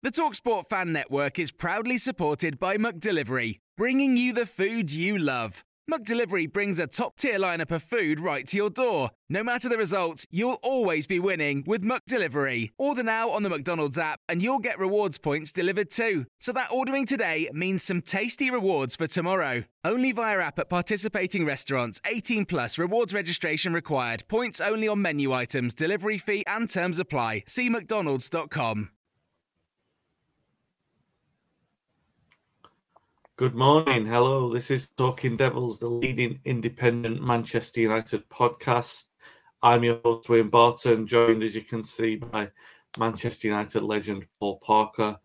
The Talksport Fan Network is proudly supported by McDelivery, bringing you the food you love. McDelivery brings a top-tier lineup of food right to your door. No matter the result, you'll always be winning with McDelivery. Order now on the McDonald's app and you'll get rewards points delivered too. So that ordering today means some tasty rewards for tomorrow. Only via app at participating restaurants. 18 plus rewards registration required. Points only on menu items, delivery fee and terms apply. See mcdonalds.com. Good morning. Hello. This is Talking Devils, the leading independent Manchester United podcast. I'm your host, Wayne Barton, joined, as you can see, by Manchester United legend Paul Parker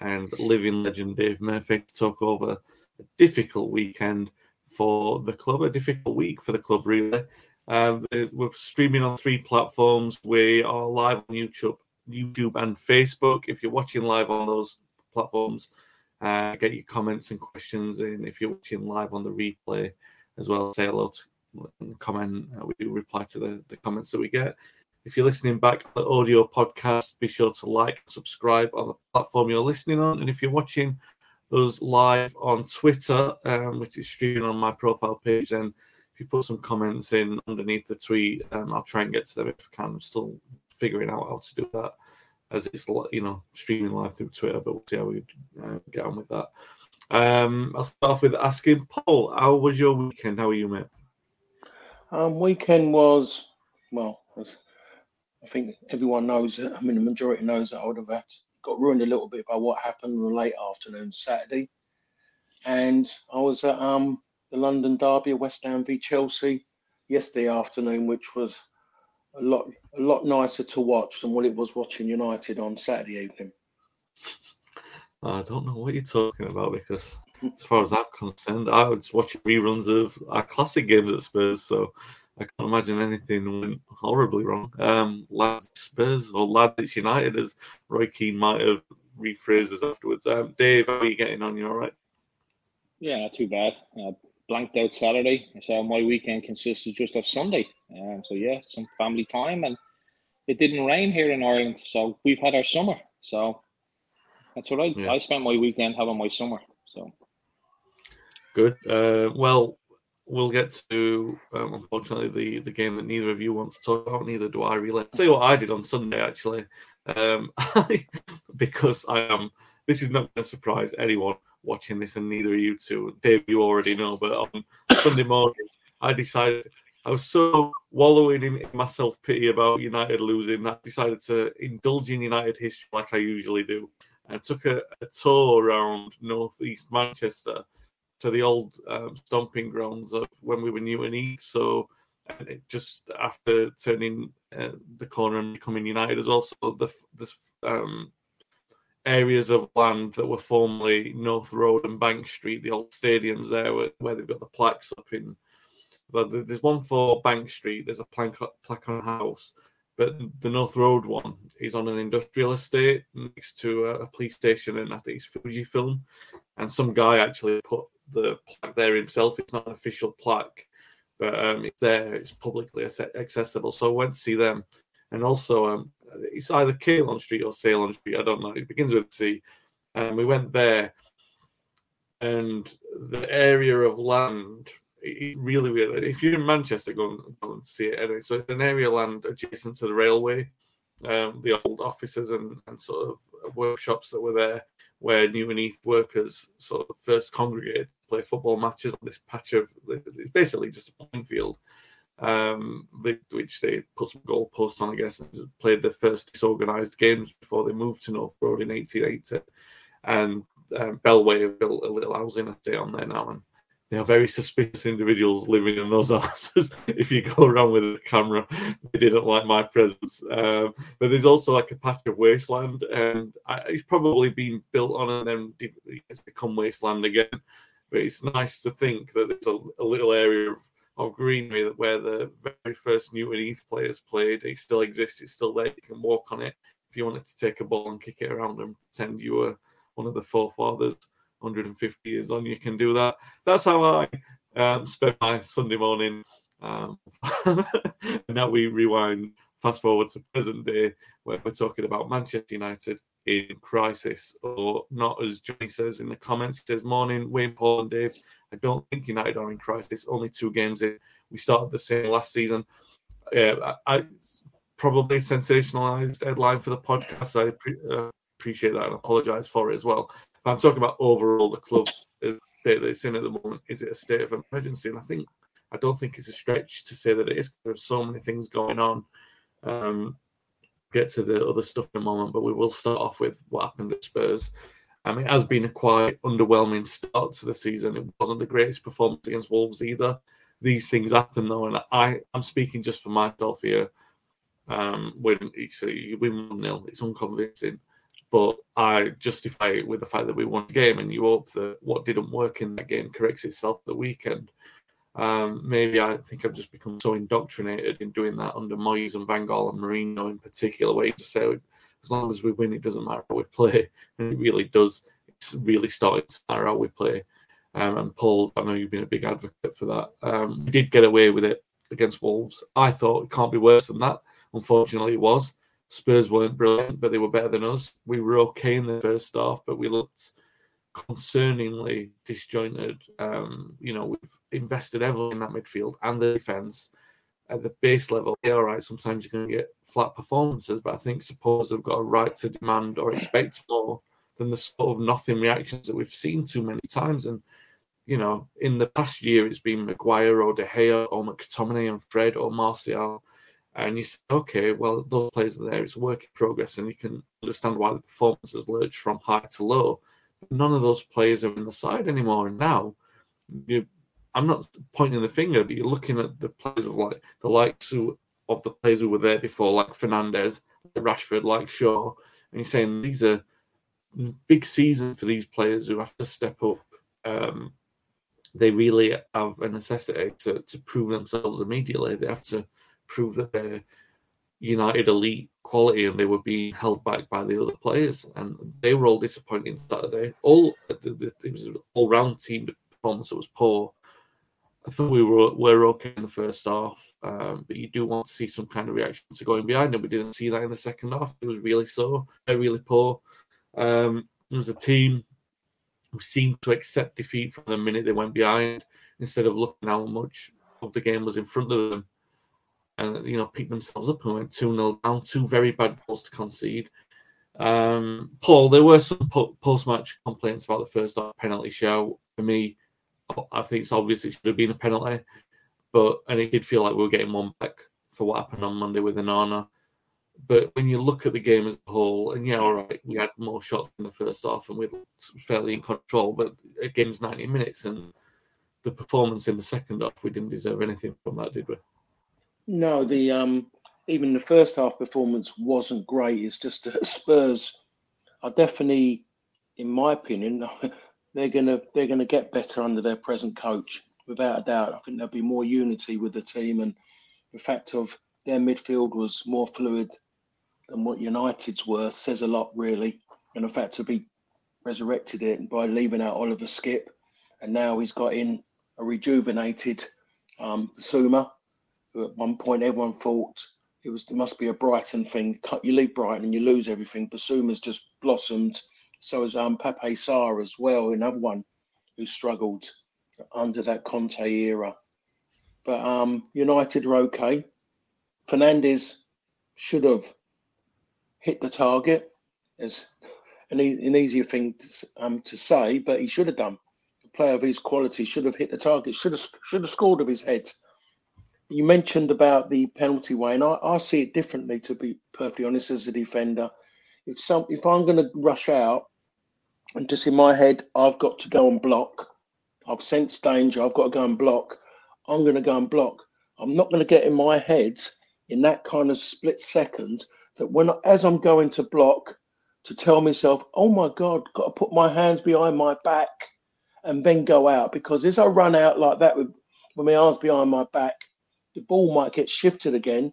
and living legend Dave Murphy to talk over a difficult weekend for the club, a difficult week for the club, really. Um, we're streaming on three platforms. We are live on YouTube, YouTube and Facebook. If you're watching live on those platforms, uh, get your comments and questions in. If you're watching live on the replay as well, say hello to comment. Uh, we reply to the, the comments that we get. If you're listening back to the audio podcast, be sure to like and subscribe on the platform you're listening on. And if you're watching us live on Twitter, um, which is streaming on my profile page, then if you put some comments in underneath the tweet, um, I'll try and get to them if I can. I'm still figuring out how to do that as it's you know streaming live through Twitter, but we'll see how we uh, get on with that. Um, I'll start off with asking Paul, how was your weekend? How are you, mate? Um, weekend was well, I think everyone knows. I mean, the majority knows that I would have had, got ruined a little bit by what happened in the late afternoon Saturday, and I was at um, the London Derby, West Ham v Chelsea, yesterday afternoon, which was a lot a lot nicer to watch than what it was watching United on Saturday evening. I don't know what you're talking about because, as far as I'm concerned, I was watching reruns of our classic games at Spurs, so I can't imagine anything went horribly wrong. Um, lads Spurs or lads it's United, as Roy Keane might have rephrased us afterwards. Um, Dave, how are you getting on? You all right? Yeah, not too bad. Uh, blanked out Saturday, so my weekend consisted just of Sunday. Um, so yeah, some family time, and it didn't rain here in Ireland, so we've had our summer. So that's what I Yeah. I spent my weekend having my summer. So Good. Uh, well, we'll get to um, unfortunately the the game that neither of you want to talk about. Neither do I really. I'll tell you what I did on Sunday actually, um, because I am. This is not going to surprise anyone watching this, and neither of you two. Dave, you already know, but on Sunday morning, I decided I was so wallowing in, my self pity about United losing that I decided to indulge in United history like I usually do. I took a, a tour around northeast Manchester to the old um, stomping grounds of when we were Newton Heath. So and just after turning uh, the corner and becoming United as well. So the this um, areas of land that were formerly North Road and Bank Street, the old stadiums there, where, where they've got the plaques up in. There's one for Bank Street. There's a plaque plaque on a house, but the North Road one is on an industrial estate next to a, a police station, and I think it's Fujifilm. And some guy actually put the plaque there himself. It's not an official plaque, but um, it's there. It's publicly accessible. So I went to see them, and also um, it's either Kalon Street or Ceylon Street. I don't know. It begins with C. And we went there, and the area of land it- really weird. If you're in Manchester, go and, go and see it anyway. So it's an area of land adjacent to the railway, um, the old offices and, and sort of workshops that were there, where Newton Heath workers sort of first congregated to play football matches on this patch of it's basically just a playing field, um, which they put some goalposts on, I guess, and played their first disorganised games before they moved to North Road in 1880. And um, Bellway have built a little housing estate on there now, and they are very suspicious individuals living in those houses. if you go around with a camera, they didn't like my presence. Um, but there's also like a patch of wasteland, and I, it's probably been built on and then it's become wasteland again. But it's nice to think that there's a, a little area of, of greenery where the very first Newton Heath players played. It still exists. It's still there. You can walk on it if you wanted to take a ball and kick it around and pretend you were one of the forefathers. 150 years on, you can do that. That's how I um, spend my Sunday morning. Um, now we rewind, fast forward to present day, where we're talking about Manchester United in crisis, or not as Johnny says in the comments. He says, Morning, Wayne Paul and Dave. I don't think United are in crisis. Only two games in. We started the same last season. Uh, I, I probably sensationalized headline for the podcast. I pre- uh, appreciate that and apologize for it as well. But I'm talking about overall the club state that it's in at the moment. Is it a state of emergency? And I think I don't think it's a stretch to say that it is. There's so many things going on. Um, get to the other stuff in a moment, but we will start off with what happened at Spurs. I mean, it has been a quite underwhelming start to the season. It wasn't the greatest performance against Wolves either. These things happen though, and I, I'm speaking just for myself here. Um, when it's, you win 1 0, it's unconvincing but I justify it with the fact that we won a game, and you hope that what didn't work in that game corrects itself the weekend. Um, maybe I think I've just become so indoctrinated in doing that under Moyes and Van Gaal and Mourinho in particular, where you say, as long as we win, it doesn't matter how we play. And it really does. It's really starting to matter how we play. Um, and Paul, I know you've been a big advocate for that. Um, we did get away with it against Wolves. I thought it can't be worse than that. Unfortunately, it was. Spurs weren't brilliant, but they were better than us. We were okay in the first half, but we looked concerningly disjointed. Um, you know, we've invested heavily in that midfield and the defence at the base level. Yeah, all right, sometimes you're going to get flat performances, but I think supporters have got a right to demand or expect more than the sort of nothing reactions that we've seen too many times. And you know, in the past year, it's been Maguire or De Gea or McTominay and Fred or Martial and you say, okay, well, those players are there. It's a work in progress, and you can understand why the performance has lurched from high to low. None of those players are in the side anymore. And now, you, I'm not pointing the finger, but you're looking at the players of like the likes who, of the players who were there before, like Fernandes, like Rashford, like Shaw, and you're saying these are big season for these players who have to step up. Um, they really have a necessity to, to prove themselves immediately. They have to prove that they're United elite quality and they were being held back by the other players. And they were all disappointing Saturday. All it was all round team performance was poor. I thought we were were okay in the first half, um, but you do want to see some kind of reaction to going behind, and we didn't see that in the second half. It was really so, really poor. Um, it was a team who seemed to accept defeat from the minute they went behind, instead of looking how much of the game was in front of them and you know picked themselves up and went 2 0 down, two very bad goals to concede. Um, Paul, there were some po- post match complaints about the first half penalty show. For me, I think it's obvious it should have been a penalty, but and it did feel like we were getting one back for what happened on Monday with Onana. But when you look at the game as a whole, and yeah, all right, we had more shots in the first half and we were fairly in control, but against 90 minutes and the performance in the second half, we didn't deserve anything from that, did we? No, the um, even the first half performance wasn't great. It's just that Spurs are definitely, in my opinion, they're gonna they're gonna get better under their present coach, without a doubt. I think there'll be more unity with the team, and the fact of their midfield was more fluid than what United's were says a lot, really. And the fact to be resurrected it by leaving out Oliver Skipp, and now he's got in a rejuvenated um, Suma at one point everyone thought it was it must be a Brighton thing. Cut you leave Brighton and you lose everything. Bissouma's just blossomed. So has um Pape Sarr as well, another one who struggled under that Conte era. But um United are okay. Fernandes should have hit the target as an, an easier thing to, um, to say, but he should have done. A player of his quality should have hit the target, should have should have scored of his head you mentioned about the penalty way, and I, I see it differently. To be perfectly honest, as a defender, if some if I'm going to rush out and just in my head, I've got to go and block. I've sensed danger. I've got to go and block. I'm going to go and block. I'm not going to get in my head in that kind of split second that when as I'm going to block, to tell myself, oh my God, got to put my hands behind my back and then go out. Because as I run out like that with, with my arms behind my back, the ball might get shifted again.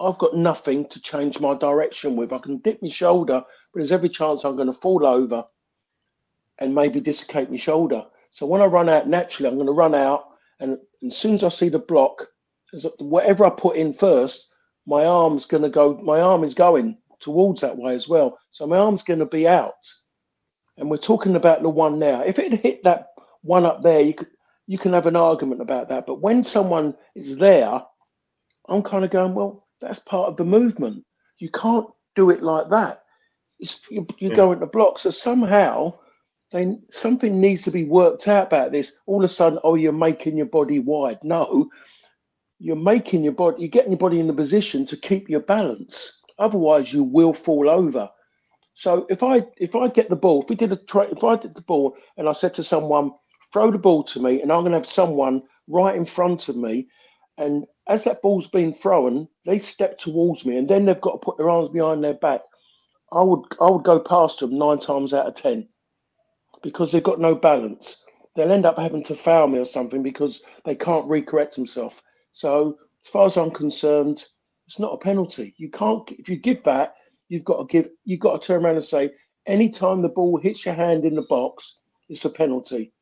I've got nothing to change my direction with. I can dip my shoulder, but there's every chance I'm going to fall over and maybe dislocate my shoulder. So when I run out naturally, I'm going to run out, and, and as soon as I see the block, whatever I put in first, my arm's going to go. My arm is going towards that way as well. So my arm's going to be out. And we're talking about the one now. If it hit that one up there, you could you can have an argument about that. But when someone is there, I'm kind of going, well, that's part of the movement. You can't do it like that. It's, you, you yeah. go into blocks. So somehow, then something needs to be worked out about this. All of a sudden, oh, you're making your body wide. No, you're making your body, you're getting your body in the position to keep your balance. Otherwise, you will fall over. So if I if I get the ball, if we did a tra- if I did the ball and I said to someone, throw the ball to me, and I'm going to have someone right in front of me, and as that ball's being thrown, they step towards me, and then they've got to put their arms behind their back. I would I would go past them nine times out of ten because they've got no balance. They'll end up having to foul me or something because they can't recorrect themselves. So as far as I'm concerned, it's not a penalty. You can't if you give that, you've got to give you've got to turn around and say, anytime the ball hits your hand in the box, it's a penalty.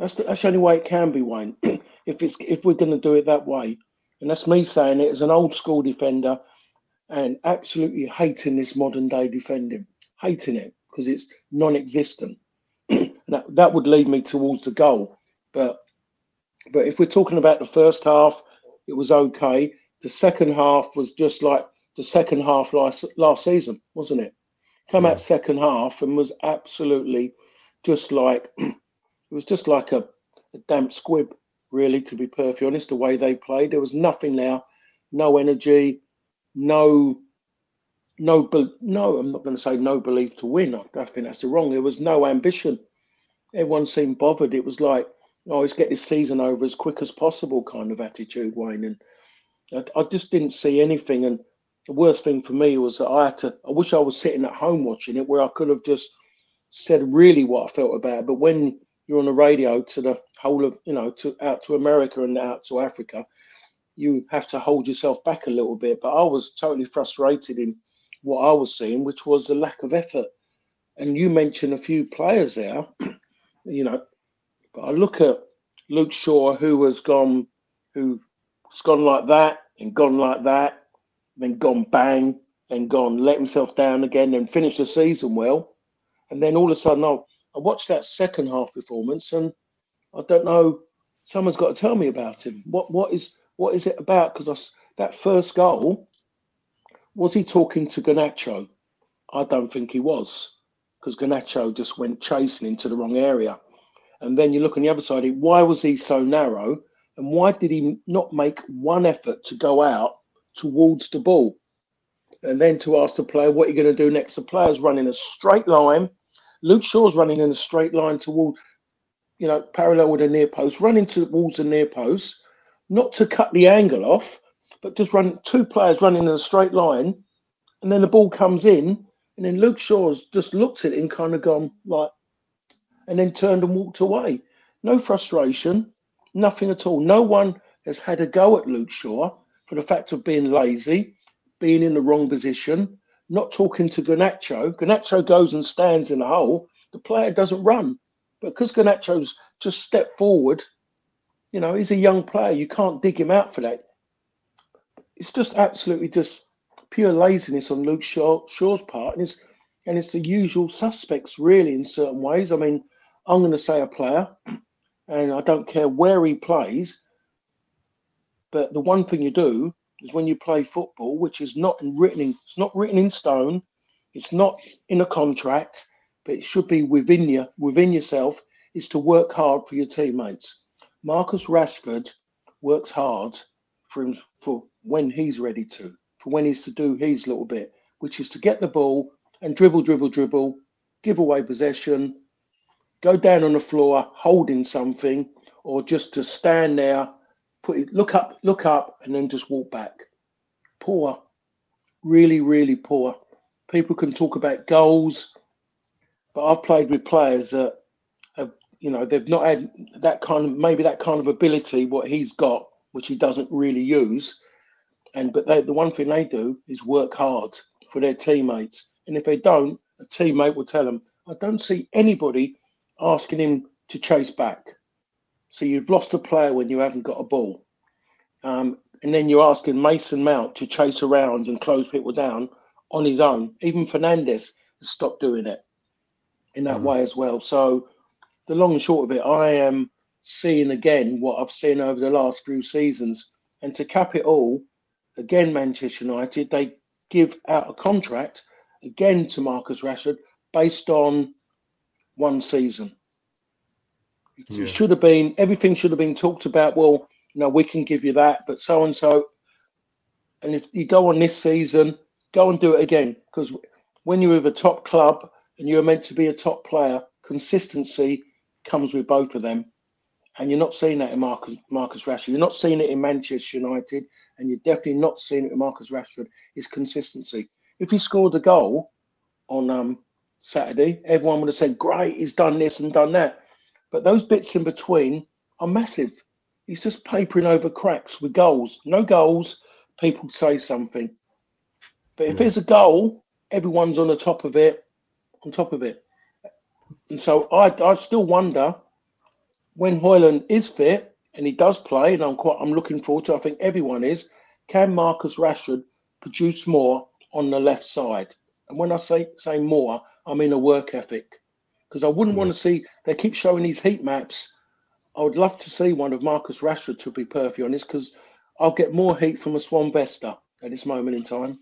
That's the, that's the only way it can be, Wayne. if it's if we're going to do it that way, and that's me saying it as an old school defender, and absolutely hating this modern day defending, hating it because it's non-existent. that that would lead me towards the goal, but but if we're talking about the first half, it was okay the second half was just like the second half last last season, wasn't it? Come yeah. out second half and was absolutely just like it was just like a, a damp squib, really, to be perfectly honest, the way they played. There was nothing there, no energy, no no no I'm not going to say no belief to win. I, I think that's the wrong. There was no ambition. Everyone seemed bothered. It was like, oh, let's get this season over as quick as possible kind of attitude, Wayne. And I, I just didn't see anything. And the worst thing for me was that I had to. I wish I was sitting at home watching it, where I could have just said really what I felt about it. But when you're on the radio to the whole of, you know, to out to America and out to Africa, you have to hold yourself back a little bit. But I was totally frustrated in what I was seeing, which was the lack of effort. And you mentioned a few players there, you know, but I look at Luke Shaw, who has gone, who it's gone like that and gone like that, then gone bang, then gone let himself down again, and finished the season well. And then all of a sudden, I, I watched that second half performance, and I don't know. Someone's got to tell me about him. What what is what is it about? Because that first goal, was he talking to Garnacho? I don't think he was, because Garnacho just went chasing into the wrong area. And then you look on the other side, why was he so narrow? And why did he not make one effort to go out towards the ball? And then to ask the player, what are you going to do next? The player's running a straight line. Luke Shaw's running in a straight line toward, you know, parallel with the near post, running towards the near post, not to cut the angle off, but just run two players running in a straight line. And then the ball comes in, and then Luke Shaw's just looked at it and kind of gone like, and then turned and walked away. No frustration, Nothing at all. No one has had a go at Luke Shaw for the fact of being lazy, being in the wrong position, not talking to Garnacho. Garnacho goes and stands in a hole. The player doesn't run. But because Garnacho's just stepped forward, you know, he's a young player. You can't dig him out for that. It's just absolutely just pure laziness on Luke Shaw, Shaw's part. And it's, and it's the usual suspects, really, in certain ways. I mean, I'm going to say a player and I don't care where he plays. But the one thing you do is when you play football, which is not written in, it's not written in stone, it's not in a contract, but it should be within you, within yourself, is to work hard for your teammates. Marcus Rashford works hard for him for when he's ready to, for when he's to do his little bit, which is to get the ball and dribble, dribble, dribble, give away possession, go down on the floor holding something, or just to stand there, put it, look up, look up, and then just walk back. Poor, really, really poor. People can talk about goals, but I've played with players that have, you know, they've not had that kind of maybe that kind of ability what he's got, which he doesn't really use. And but they, the one thing they do is work hard for their teammates, and if they don't, a teammate will tell them, "I don't see anybody asking him to chase back." So you've lost a player when you haven't got a ball. Um, and then you're asking Mason Mount to chase around and close people down on his own. Even Fernandes has stopped doing it in that mm. way as well. So the long and short of it, I am seeing again what I've seen over the last few seasons. And to cap it all, again, Manchester United, they give out a contract again to Marcus Rashford based on one season. Yeah. It should have been everything should have been talked about. Well, you know, we can give you that, but so and so. And if you go on this season, go and do it again. Because when you're with a top club and you're meant to be a top player, consistency comes with both of them. And you're not seeing that in Marcus Marcus Rashford. You're not seeing it in Manchester United, and you're definitely not seeing it with Marcus Rashford. Is consistency. If he scored a goal on um, Saturday, everyone would have said, "Great, he's done this and done that." But those bits in between are massive. He's just papering over cracks with goals. No goals, people say something. But if yeah. there's a goal, everyone's on the top of it, on top of it. And so I, I still wonder when Højlund is fit and he does play, and I'm quite I'm looking forward to. I think everyone is. Can Marcus Rashford produce more on the left side? And when I say say more, I mean a work ethic because I wouldn't yeah. want to see. They keep showing these heat maps. I would love to see one of Marcus Rashford, to be perfectly honest, because I'll get more heat from a Swan Vesta at this moment in time.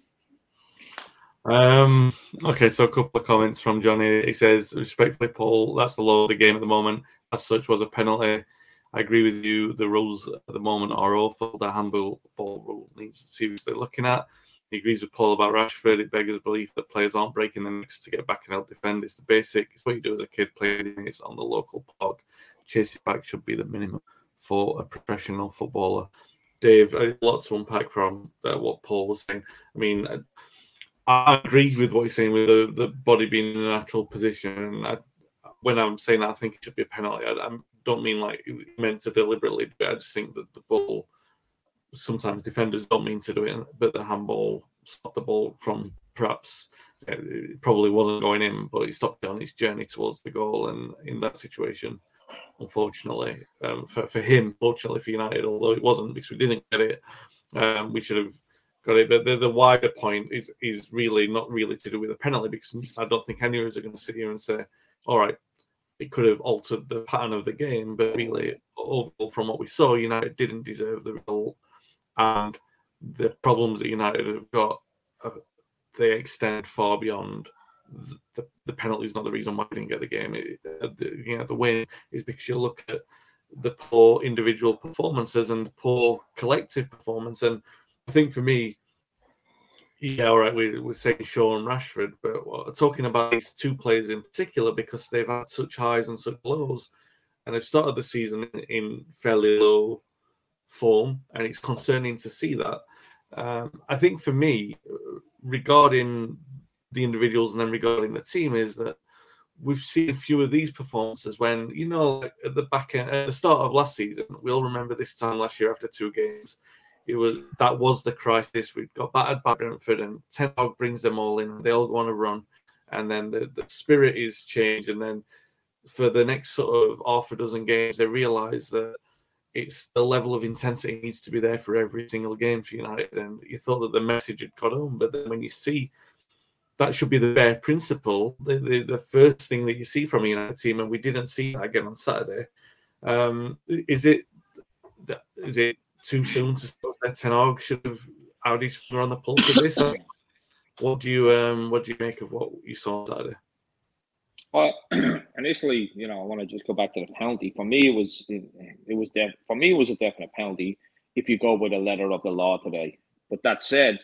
Um, okay, so a couple of comments from Johnny. He says, respectfully, Paul, that's the law of the game at the moment. As such, was a penalty. I agree with you. The rules at the moment are awful. The handball ball rule needs seriously looking at. He agrees with Paul about Rashford. It beggars belief that players aren't breaking the necks to get back and help defend. It's the basic. It's what you do as a kid playing it's on the local park. Chasing back should be the minimum for a professional footballer. Dave, a lot to unpack from uh, what Paul was saying. I mean, I, I, agree with what he's saying with the, the body being in a natural position. I, when I'm saying that, I think it should be a penalty. I, I don't mean like meant to deliberately, but I just think that the ball sometimes defenders don't mean to do it, but the handball stopped the ball from perhaps it probably wasn't going in, but he stopped on its journey towards the goal. And in that situation, unfortunately, um, for, for him, fortunately for United, although it wasn't because we didn't get it, um, we should have got it. But the, the wider point is is really not really to do with a penalty because I don't think any of us are going to sit here and say, all right, it could have altered the pattern of the game, but really, overall, from what we saw, United didn't deserve the result and the problems that United have got, uh, they extend far beyond the, the, the penalty is not the reason why we didn't get the game. It, uh, the, you know, the win is because you look at the poor individual performances and poor collective performance. And I think for me, yeah, all right, we, we're saying Shaw and Rashford, but talking about these two players in particular because they've had such highs and such lows. And they've started the season in, in fairly low form, and it's concerning to see that. Um, I think for me, regarding the individuals and then regarding the team, is that we've seen a few of these performances when you know at the back end, at the start of last season. We'll remember this time last year after two games. It was that was the crisis. We got battered by Brentford, and Ten Hag brings them all in. They all go on a run, and then the, the spirit is changed. And then for the next sort of half a dozen games, they realise that it's the level of intensity needs to be there for every single game for United. And you thought that the message had got home, but then when you see that should be the bare principle, the, the, the first thing that you see from a United team, and we didn't see that again on Saturday. Um, is it is it too soon to say that Ten Hag should have Audi's finger on the pulse of this? what do you um, what do you make of what you saw on Saturday? Well, initially, you know, I want to just go back to the penalty. For me, it was it, was def- for me it was a definite penalty if you go with the letter of the law today. But that said,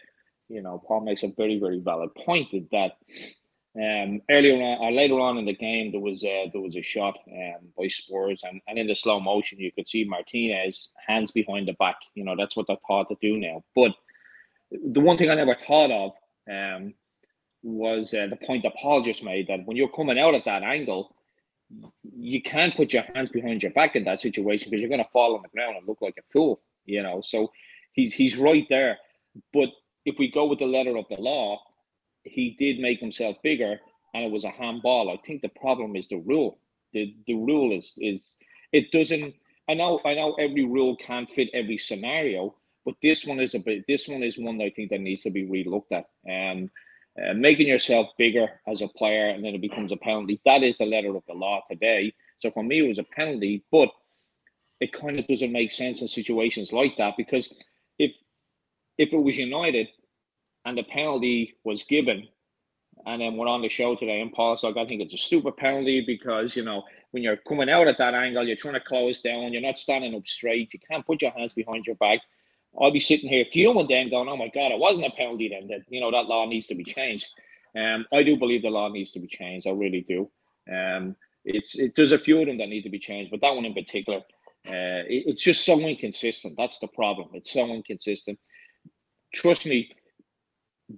you know, Paul makes a very very valid point that Um, earlier on or later on in the game, there was a, there was a shot um, by Spurs, and, and in the slow motion, you could see Martinez hands behind the back. You know that's what they're taught to do now. But the one thing I never thought of um, was uh, the point that Paul just made that when you're coming out at that angle, you can't put your hands behind your back in that situation because you're going to fall on the ground and look like a fool. You know, so he's he's right there. But if we go with the letter of the law, he did make himself bigger and it was a handball. I think the problem is the rule. The the rule is is it doesn't I know I know every rule can't fit every scenario, but this one is a bit this one is one that I think that needs to be relooked at. Um uh, making yourself bigger as a player and then it becomes a penalty. That is the letter of the law today. So for me, it was a penalty, but it kind of doesn't make sense in situations like that because if if it was United and the penalty was given, and then we're on the show today, and Paul said, I think it's a stupid penalty because, you know, when you're coming out at that angle, you're trying to close down, you're not standing up straight, you can't put your hands behind your back. I'll be sitting here fuming then going, oh my God, it wasn't a penalty then. That, you know, that law needs to be changed. Um, I do believe the law needs to be changed. I really do. Um, it's it, There's a few of them that need to be changed, but that one in particular, uh, it, it's just so inconsistent. That's the problem. It's so inconsistent. Trust me,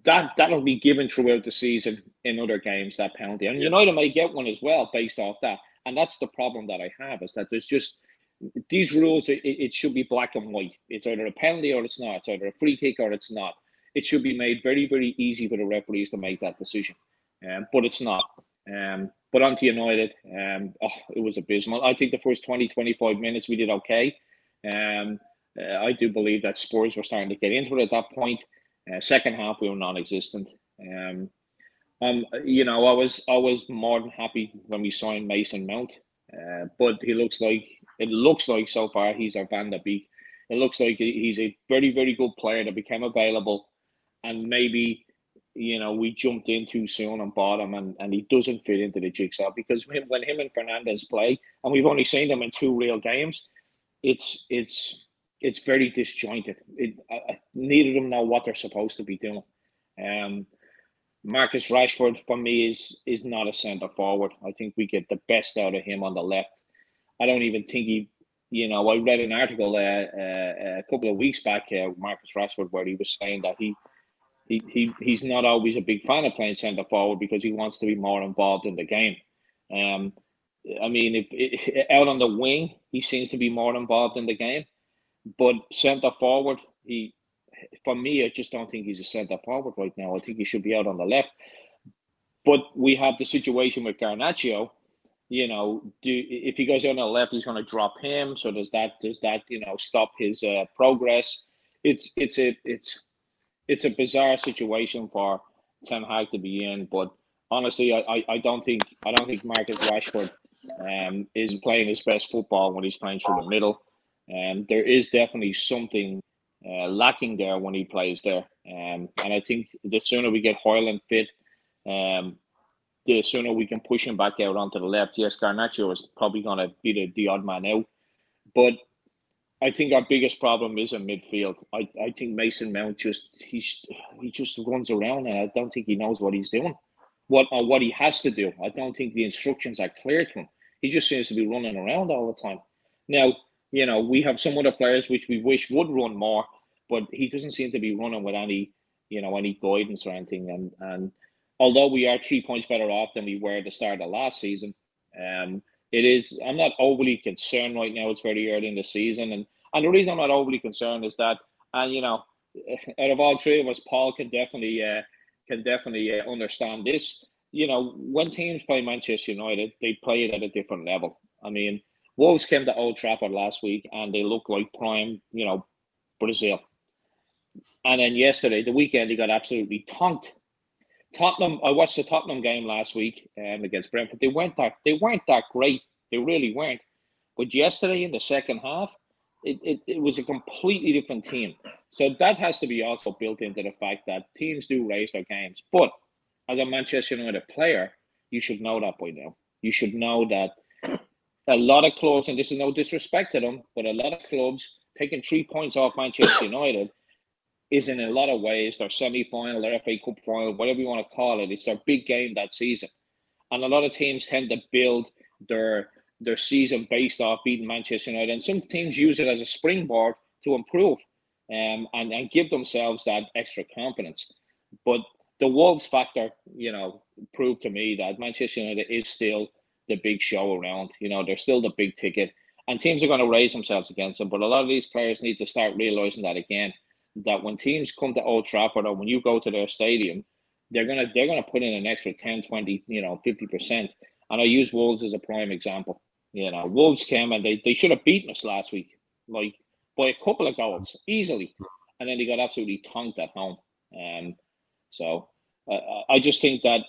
that that'll be given throughout the season in other games that penalty, and United may get one as well based off that. And that's the problem that I have is that there's just these rules. It, it should be black and white. It's either a penalty or it's not. It's either a free kick or it's not. It should be made very very easy for the referees to make that decision, um, but it's not. Um, but on to United, um, oh, it was abysmal. I think the first 20, 25 minutes we did okay. Um, uh, I do believe that Spurs were starting to get into it at that point. Uh, second half, we were non-existent. Um, um, you know, I was I was more than happy when we signed Mason Mount, uh, but he looks like it looks like so far he's our Van der Beek. It looks like he's a very very good player that became available, and maybe you know we jumped in too soon and bought him, and, and he doesn't fit into the jigsaw because when, when him and Fernandes play, and we've only seen them in two real games, it's it's it's very disjointed. It, uh, neither of them know what they're supposed to be doing. Um, Marcus Rashford for me is is not a centre forward. I think we get the best out of him on the left. I don't even think he, you know, I read an article uh, uh, a couple of weeks back, uh, Marcus Rashford, where he was saying that he, he he he's not always a big fan of playing centre forward because he wants to be more involved in the game. Um, I mean, if, if out on the wing, he seems to be more involved in the game. But centre forward, he for me, I just don't think he's a centre forward right now. I think he should be out on the left. But we have the situation with Garnacho. You know, do if he goes on the left, he's going to drop him. So does that does that you know stop his uh, progress? It's it's a it's it's a bizarre situation for Ten Hag to be in. But honestly, I, I, I don't think I don't think Marcus Rashford um, is playing his best football when he's playing through the middle. And um, there is definitely something uh, lacking there when he plays there. Um, and I think the sooner we get Hojlund fit, um, the sooner we can push him back out onto the left. Yes, Garnacho is probably going to be the, the odd man out. But I think our biggest problem is in midfield. I, I think Mason Mount just he's he just runs around and I don't think he knows what he's doing. What or what he has to do. I don't think the instructions are clear to him. He just seems to be running around all the time. Now, you know, we have some other players which we wish would run more, but he doesn't seem to be running with any, you know, any guidance or anything. And and although we are three points better off than we were at the start of last season, um, it is. I'm not overly concerned right now. It's very early in the season, and and the reason I'm not overly concerned is that, and you know, out of all three of us, Paul can definitely uh, can definitely uh, understand this. You know, when teams play Manchester United, they play it at a different level. I mean, Wolves came to Old Trafford last week and they looked like prime, you know, Brazil. And then yesterday, the weekend, they got absolutely tonked. Tottenham, I watched the Tottenham game last week um, against Brentford. They weren't that they weren't that great. They really weren't. But yesterday in the second half, it, it, it was a completely different team. So that has to be also built into the fact that teams do raise their games. But as a Manchester United player, you should know that by now. You should know that a lot of clubs, and this is no disrespect to them, but a lot of clubs taking three points off Manchester United is in a lot of ways their semi final, their FA Cup final, whatever you want to call it. It's their big game that season. And a lot of teams tend to build their their season based off beating Manchester United. And some teams use it as a springboard to improve um, and, and give themselves that extra confidence. But the Wolves factor, you know, proved to me that Manchester United is still the big show around. You know, they're still the big ticket. And teams are going to raise themselves against them. But a lot of these players need to start realizing that again, that when teams come to Old Trafford or when you go to their stadium, they're gonna they're gonna put in an extra 10, 20, you know, 50%. And I use Wolves as a prime example. You know, Wolves came and they, they should have beaten us last week, like by a couple of goals easily. And then they got absolutely tonked at home. Um, so uh, I just think that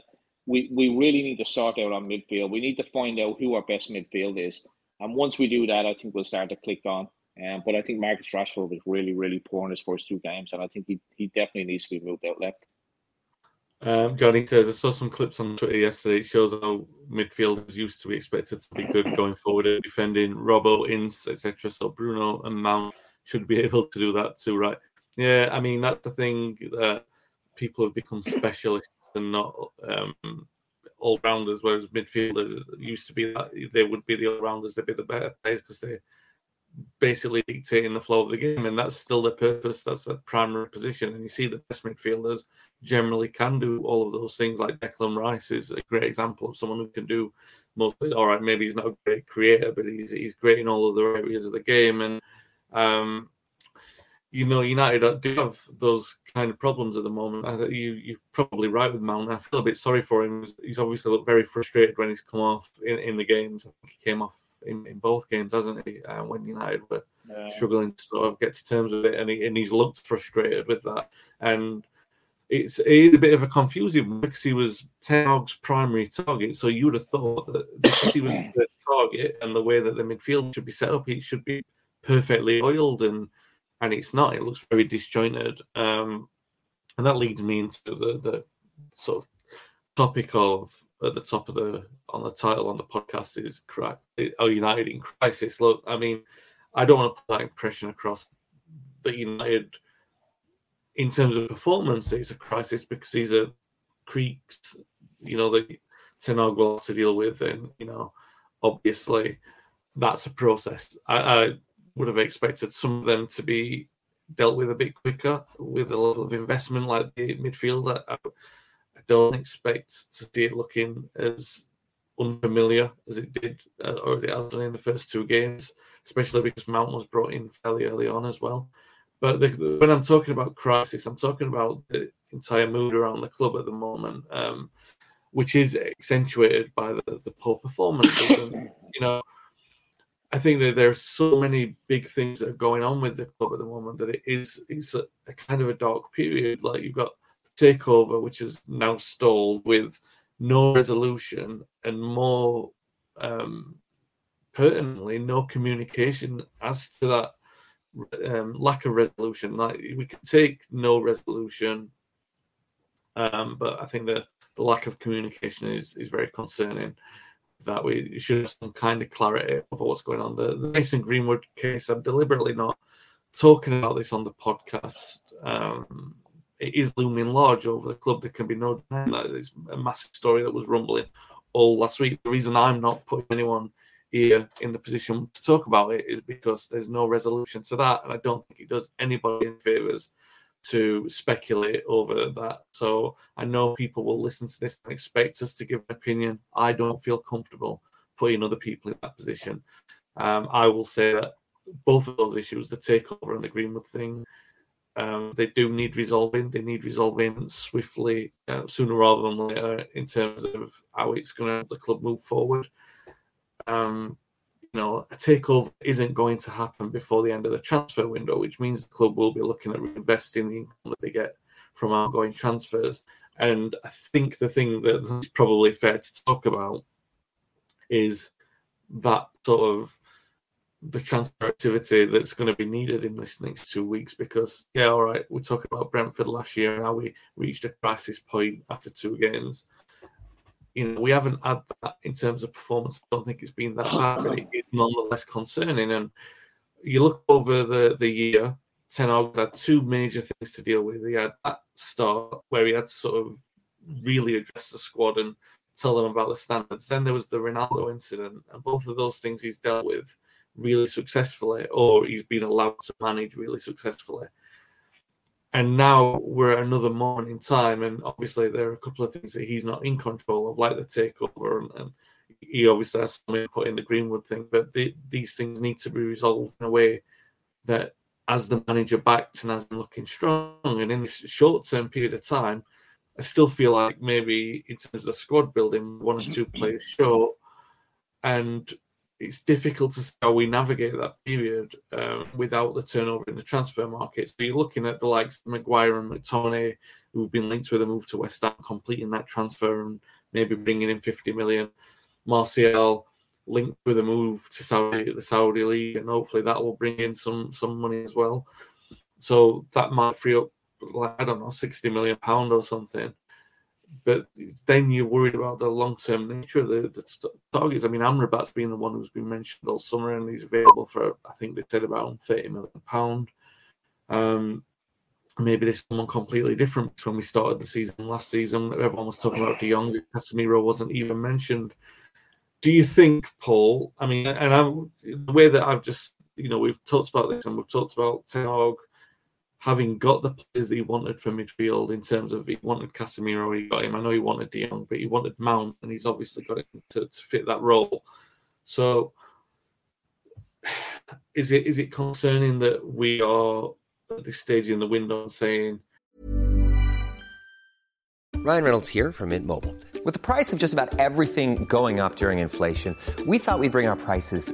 we, we really need to sort out on midfield. We need to find out who our best midfield is. And once we do that, I think we'll start to click on. Um, but I think Marcus Rashford was really, really poor in his first two games. And I think he, he definitely needs to be moved out left. Um, Johnny says, I saw some clips on Twitter yesterday. It shows how midfielders used to be expected to be good going forward, defending Robbo, Ince, etc. So Bruno and Mount should be able to do that too, right? Yeah, I mean, that's the thing that people have become specialists and not um, all rounders, whereas midfielders used to be that they would be the all rounders, they'd be the better players because they basically dictating the flow of the game, and that's still the purpose. That's the primary position. And you see the best midfielders generally can do all of those things. Like Declan Rice is a great example of someone who can do mostly. All right, maybe he's not a great creator, but he's he's great in all other areas of the game. And um, you know, United do have those kind of problems at the moment. I, You you're probably right with Mount. I feel a bit sorry for him. He's obviously looked very frustrated when he's come off in, in the games. I think he came off in, in both games, hasn't he? Uh, when United were yeah. struggling to sort of get to terms with it, and, he, and he's looked frustrated with that. And it's it is a bit of a confusing because he was Ten Hag's primary target. So you would have thought that because he was the target and the way that the midfield should be set up, he should be perfectly oiled, and and it's not. It looks very disjointed. Um, and that leads me into the the sort of topic of at the top of the on the title on the podcast is "Are oh, United in crisis?" Look, I mean, I don't want to put that impression across that United, in terms of performance, it's a crisis because these are creaks, you know, that Ten will have to deal with, and you know, obviously, that's a process. I, I would have expected some of them to be dealt with a bit quicker with a lot of investment, like the midfield. I, don't expect to see it looking as unfamiliar as it did uh, or as it has done in the first two games, especially because Mount was brought in fairly early on as well. But the, the, when I'm talking about crisis, I'm talking about the entire mood around the club at the moment, um, which is accentuated by the, the poor performances. and, you know, I think that there are so many big things that are going on with the club at the moment that it is it's a, a kind of a dark period. Like you've got takeover, which is now stalled with no resolution and more um, pertinently, no communication as to that um, lack of resolution. Like we can take no resolution, um, but I think that the lack of communication is is very concerning. That we should have some kind of clarity over what's going on. The, the Mason Greenwood case, I'm deliberately not talking about this on the podcast um, it is looming large over the club. There can be no denying that. It's a massive story that was rumbling all last week. The reason I'm not putting anyone here in the position to talk about it is because there's no resolution to that, and I don't think it does anybody in favours to speculate over that. So I know people will listen to this and expect us to give an opinion. I don't feel comfortable putting other people in that position. Um, I will say that both of those issues, the takeover and the Greenwood thing, um, they do need resolving. They need resolving swiftly, uh, sooner rather than later, in terms of how it's going to help the club move forward. Um, you know, a takeover isn't going to happen before the end of the transfer window, which means the club will be looking at reinvesting the income that they get from outgoing transfers. And I think the thing that's probably fair to talk about is that sort of the transfer activity that's going to be needed in this next two weeks because yeah all right we talked about brentford last year and how we reached a crisis point after two games you know we haven't had that in terms of performance i don't think it's been that bad but it's nonetheless concerning and you look over the the year Ten Hag had two major things to deal with. He had that start where he had to sort of really address the squad and tell them about the standards. Then there was the Ronaldo incident, and both of those things he's dealt with really successfully, or he's been allowed to manage really successfully. And now we're at another moment in time, and obviously there are a couple of things that he's not in control of, like the takeover, and, and he obviously has some input in the Greenwood thing. But the, these things need to be resolved in a way that, as the manager backed and has been looking strong, and in this short-term period of time, I still feel like maybe in terms of the squad building, one or two players short, and it's difficult to see how we navigate that period um, without the turnover in the transfer market. So you're looking at the likes of Maguire and McTominay, who've been linked with a move to West Ham, completing that transfer and maybe bringing in 50 million. Martial linked with a move to Saudi, the Saudi league, and hopefully that will bring in some some money as well. So that might free up, like, I don't know, 60 million pound or something but then you're worried about the long term nature of the, the, targets. I mean, Amrabat's been the one who's been mentioned all summer, and he's available for I think they said about thirty million pound. Um, maybe this is someone completely different when we started the season last season. Everyone was talking about De Jong. Casemiro wasn't even mentioned. Do you think, Paul? I mean, and I'm, the way that I've just you know we've talked about this and we've talked about Ten Hag having got the players that he wanted for midfield in terms of he wanted Casemiro, he got him. I know he wanted De Jong, but he wanted Mount, and he's obviously got it to, to fit that role. So, is it is it concerning that we are at this stage in the window saying? Ryan Reynolds here from Mint Mobile. With the price of just about everything going up during inflation, we thought we'd bring our prices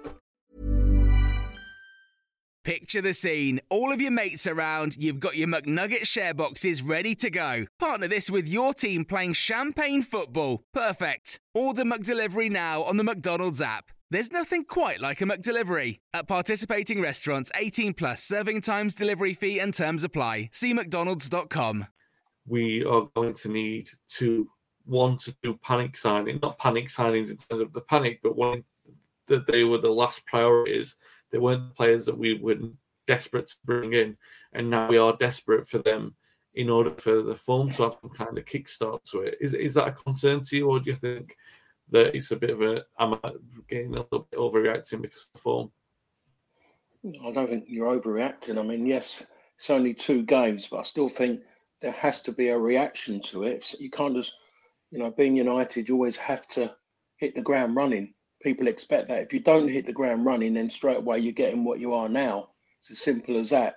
Picture the scene. All of your mates around, you've got your McNugget share boxes ready to go. Partner this with your team playing champagne football. Perfect. Order McDelivery now on the McDonald's app. There's nothing quite like a McDelivery. At participating restaurants, 18 plus serving times, delivery fee, and terms apply. See McDonald's.com. We are going to need to one to do panic signing, not panic signings in terms of the panic, but one that they were the last priorities they weren't players that we were desperate to bring in, and now we are desperate for them in order for the form to have some kind of kickstart to it. Is is that a concern to you, or do you think that it's a bit of a am I getting a little bit overreacting because of the form? I don't think you're overreacting. I mean, yes, it's only two games, but I still think there has to be a reaction to it. You can't just, you know, being United, you always have to hit the ground running people expect that. If you don't hit the ground running, then straight away you're getting what you are now. It's as simple as that.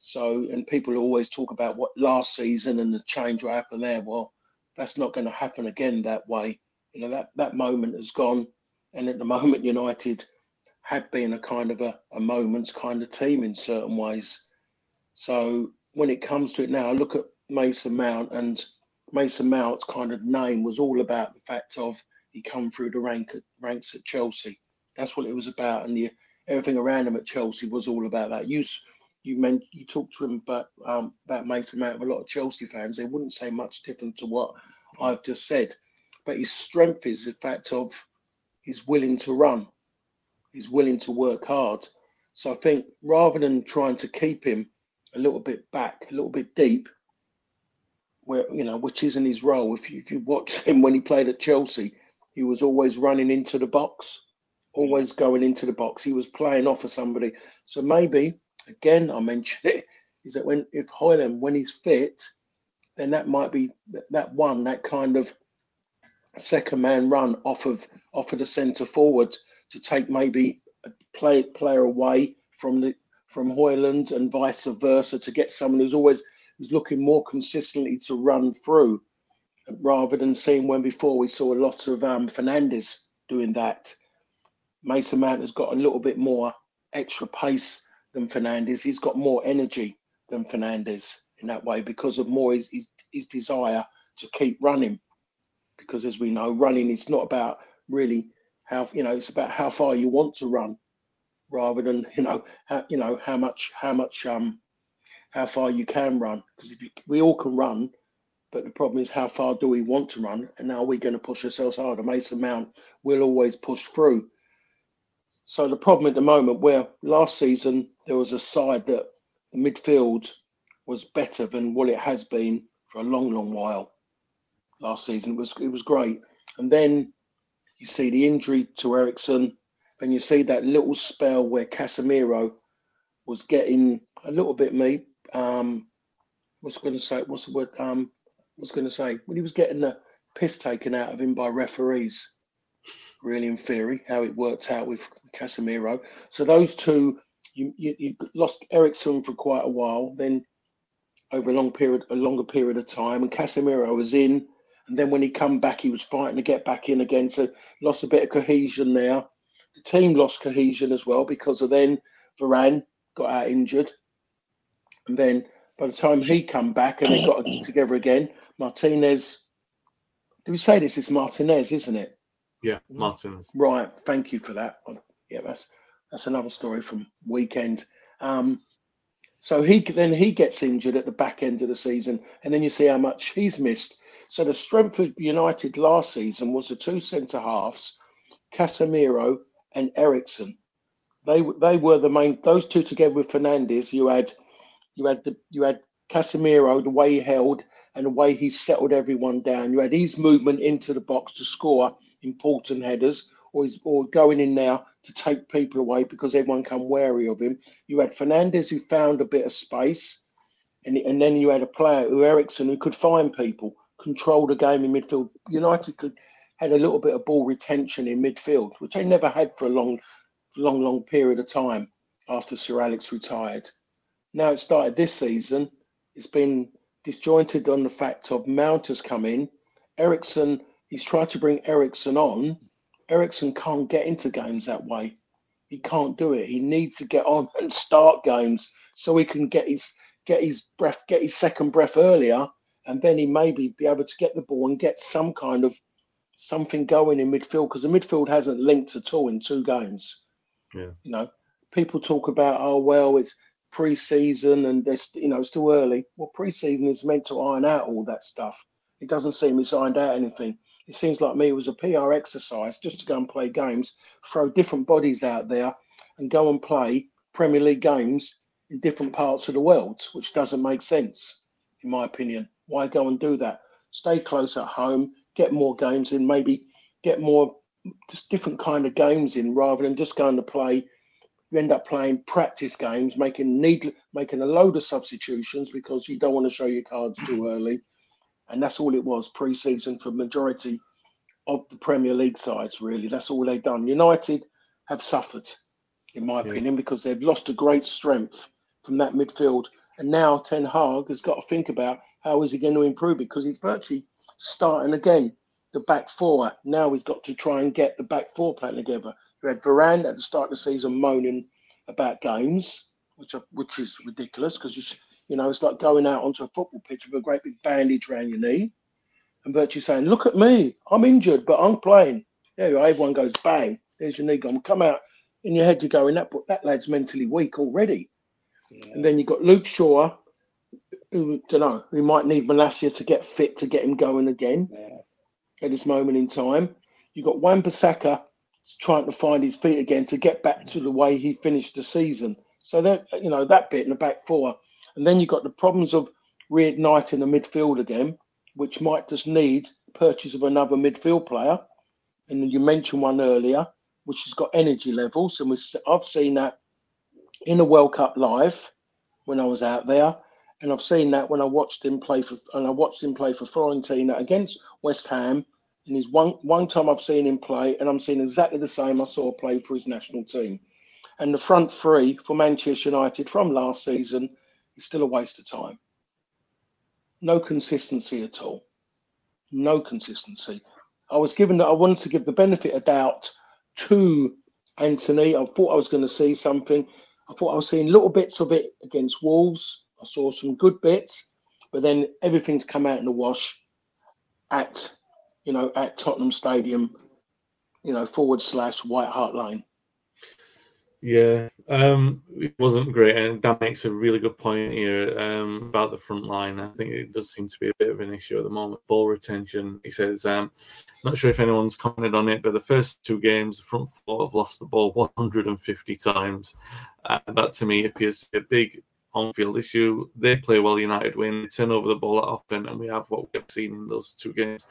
So, and people always talk about what last season and the change what happened there. Well, that's not going to happen again that way. You know, that, that moment has gone. And at the moment, United have been a kind of a, a moments kind of team in certain ways. So when it comes to it now, I look at Mason Mount and Mason Mount's kind of name was all about the fact of he come through the rank ranks at Chelsea. That's what it was about, and the, everything around him at Chelsea was all about that. You you meant you talked to him about um, Mason Mount. Of a lot of Chelsea fans they wouldn't say much different to what I've just said, but his strength is the fact of he's willing to run, he's willing to work hard. So I think rather than trying to keep him a little bit back, a little bit deep, where you know which isn't his role. If you if you watch him when he played at Chelsea, he was always running into the box, always going into the box. He was playing off of somebody. So maybe, again, I mentioned it, is that when if Højlund, when he's fit, then that might be that one, that kind of second man run off of off of the centre forward to take maybe a play player away from the from Højlund and vice versa to get someone who's always who's looking more consistently to run through rather than seeing when before we saw a lot of um, Fernandes doing that. Mason Mount has got a little bit more extra pace than Fernandes. He's got more energy than Fernandes in that way because of more his, his, his desire to keep running. because as we know, running is not about really how you know it's about how far you want to run, rather than you know how you know how much how much um how far you can run because if we all can run, but the problem is how far do we want to run, and now we're going to push ourselves harder. Mason Mount will always push through. So the problem at the moment, where last season there was a side that the midfield was better than what it has been for a long, long while. Last season it was it was great, and then you see the injury to Eriksen, and you see that little spell where Casemiro was getting a little bit me. Um, what's going to say? What's the word? Um, was going to say when he was getting the piss taken out of him by referees. Really, in theory, how it worked out with Casemiro. So those two, you, you, you lost Eriksen for quite a while. Then over a long period, a longer period of time, and Casemiro was in. And then when he come back, he was fighting to get back in again. So lost a bit of cohesion there. The team lost cohesion as well because of then Varane got out injured. And then by the time he come back and they got together again, Martinez. Do we say this? It's Martinez, isn't it? Yeah, Martinez. Right. Thank you for that. Yeah, that's that's another story from weekend. Um, so he then he gets injured at the back end of the season, and then you see how much he's missed. So the strength of United last season was the two centre halves, Casemiro and Eriksen. They they were the main. Those two together with Fernandes, you had you had the you had Casemiro the way he held and the way he settled everyone down. You had his movement into the box to score important headers, or he's or going in now to take people away because everyone come wary of him. You had Fernandes who found a bit of space, and and then you had a player who Eriksen who could find people, control the game in midfield. United could had a little bit of ball retention in midfield, which they never had for a long, long, long period of time after Sir Alex retired. Now it started this season. It's been disjointed on the fact of Mount has come in. Eriksen, he's tried to bring Eriksen on, Eriksen can't get into games that way. He can't do it. He needs to get on and start games so he can get his get his breath, get his second breath earlier, and then he maybe be able to get the ball and get some kind of something going in midfield because the midfield hasn't linked at all in two games. Yeah. You know, people talk about oh well, it's pre-season and there's you know it's too early. Well, pre-season is meant to iron out all that stuff. It doesn't seem it's ironed out anything it seems like me it was a PR exercise just to go and play games, throw different bodies out there, and go and play Premier League games in different parts of the world, which doesn't make sense, in my opinion. Why go and do that? Stay close at home, get more games in, maybe get more just different kind of games in rather than just going to play. You end up playing practice games, making need making a load of substitutions because you don't want to show your cards too mm-hmm. early and that's all it was pre-season for majority of the Premier League sides. Really, that's all they've done. United have suffered, in my yeah. opinion, because they've lost a great strength from that midfield, and now Ten Hag has got to think about how is he going to improve it because he's virtually starting again the back four. Now he's got to try and get the back four playing together. You had Varane at the start of the season moaning about games, which are, which is ridiculous because you you know, it's like going out onto a football pitch with a great big bandage around your knee and virtually saying, Look at me, I'm injured, but I'm playing. Yeah, everyone goes bang, there's your knee gone. Come out in your head, you're going, that, that lad's mentally weak already. Yeah. And then you've got Luke Shaw, who, don't know, who might need Malacia to get fit to get him going again yeah. at this moment in time. You've got Wan-Bissaka trying to find his feet again to get back to the way he finished the season. So that you know that bit in the back four and then you've got the problems of reigniting the midfield again, which might just need purchase of another midfield player. And you mentioned one earlier, which has got energy levels. And I've seen that in a World Cup live when I was out there. And I've seen that when I watched him play for and I watched him play for Fiorentina against West Ham. And one one time I've seen him play, and I'm seeing exactly the same I saw play for his national team. And the front three for Manchester United from last season is still a waste of time. No consistency at all. No consistency. I was given that I wanted to give the benefit of doubt to Antony. I thought I was going to see something. I thought I was seeing little bits of it against Wolves. I saw some good bits, but then everything's come out in the wash at you know, at Tottenham Stadium, you know, forward slash White Hart Lane. Yeah, um, it wasn't great, and Dan makes a really good point here um, about the front line. I think it does seem to be a bit of an issue at the moment. Ball retention, he says. Um, not sure if anyone's commented on it, but the first two games, the front four have lost the ball 150 times. Uh, that to me appears to be a big on-field issue. They play well, United win. They turn over the ball often, and we have what we've seen in those two games.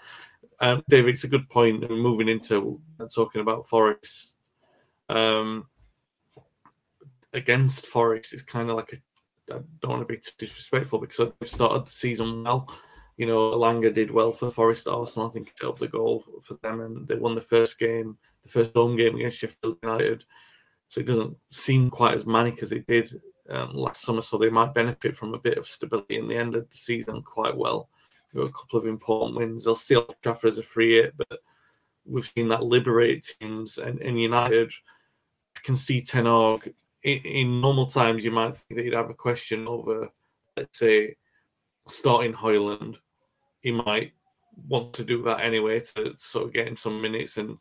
Um, David, it's a good point. Moving into talking about Forest. Um, against Forest it's kind of like a, I don't want to be too disrespectful because I started the season well. You know, Elanga did well for Forest Arsenal. I think he helped the goal for them, and they won the first game, the first home game against Sheffield United. So it doesn't seem quite as manic as it did um, last summer. So they might benefit from a bit of stability in the end of the season quite well. Got a couple of important wins. They'll still have Trafford as a free hit, but we've seen that liberate teams and, and United. I can see Ten Hag in, in normal times, you might think that you'd have a question over, let's say, starting Højlund. He might want to do that anyway to sort of get him some minutes, and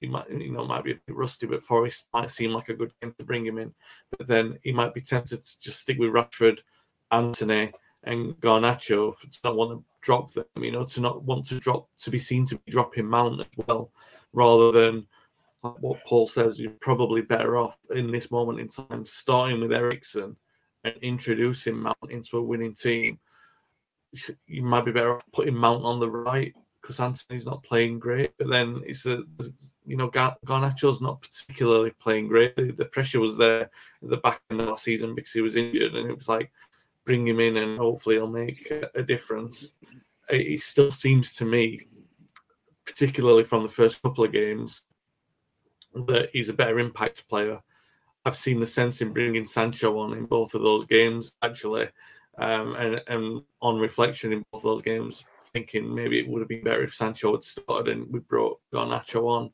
he might, you know, might be a bit rusty. But Forest might seem like a good game to bring him in. But then he might be tempted to just stick with Rashford, Antony, and Garnacho to not want to drop them. You know, to not want to drop to be seen to be dropping Mount as well, rather than what Paul says, you're probably better off in this moment in time starting with Eriksen and introducing Mount into a winning team. You might be better off putting Mount on the right because Antony's not playing great. But then it's a, you know, Garnacho's not particularly playing great. The, the, pressure was there at the back end of last season because he was injured, and it was like bring him in and hopefully he'll make a, difference. It, it still seems to me, particularly from the first couple of games, that he's a better impact player. I've seen the sense in bringing Sancho on in both of those games, actually. Um, and, and on reflection in both those games, thinking maybe it would have been better if Sancho had started and we brought Garnacho on.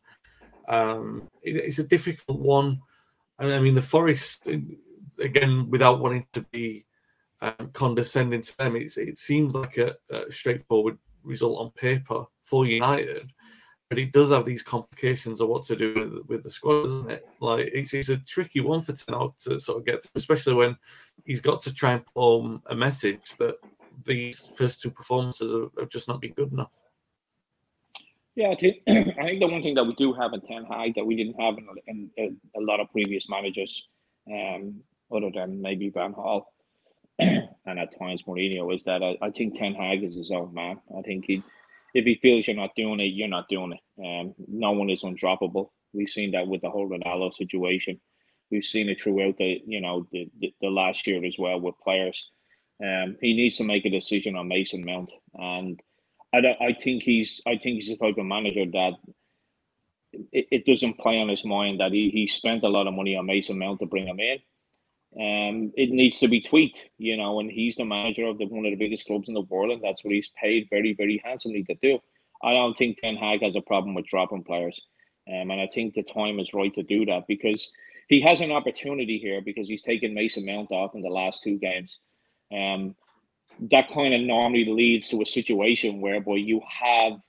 Um, it, it's a difficult one. I mean, the Forest, again, without wanting to be um, condescending to them, it seems like a, a straightforward result on paper for United but it does have these complications of what to do with, with the squad, doesn't it? Like it's, it's a tricky one for Ten Hag to sort of get through, especially when he's got to try and form a message that these first two performances have, have just not been good enough. Yeah, I think, I think the one thing that we do have in Ten Hag that we didn't have in, in, in a lot of previous managers, um, other than maybe Van Gaal and at times Mourinho, is that I, I think Ten Hag is his own man. I think he if he feels you're not doing it, you're not doing it. Um, no one is undroppable. We've seen that with the whole Ronaldo situation. We've seen it throughout the you know the, the, the last year as well with players. Um, he needs to make a decision on Mason Mount, and I don't, I think he's I think he's the type of manager that it, it doesn't play on his mind that he, he spent a lot of money on Mason Mount to bring him in um, it needs to be tweaked, you know, and he's the manager of the, one of the biggest clubs in the world, and that's what he's paid very, very handsomely to do. I don't think Ten Hag has a problem with dropping players, um, and I think the time is right to do that because he has an opportunity here because he's taken Mason Mount off in the last two games. Um, that kind of normally leads to a situation whereby you have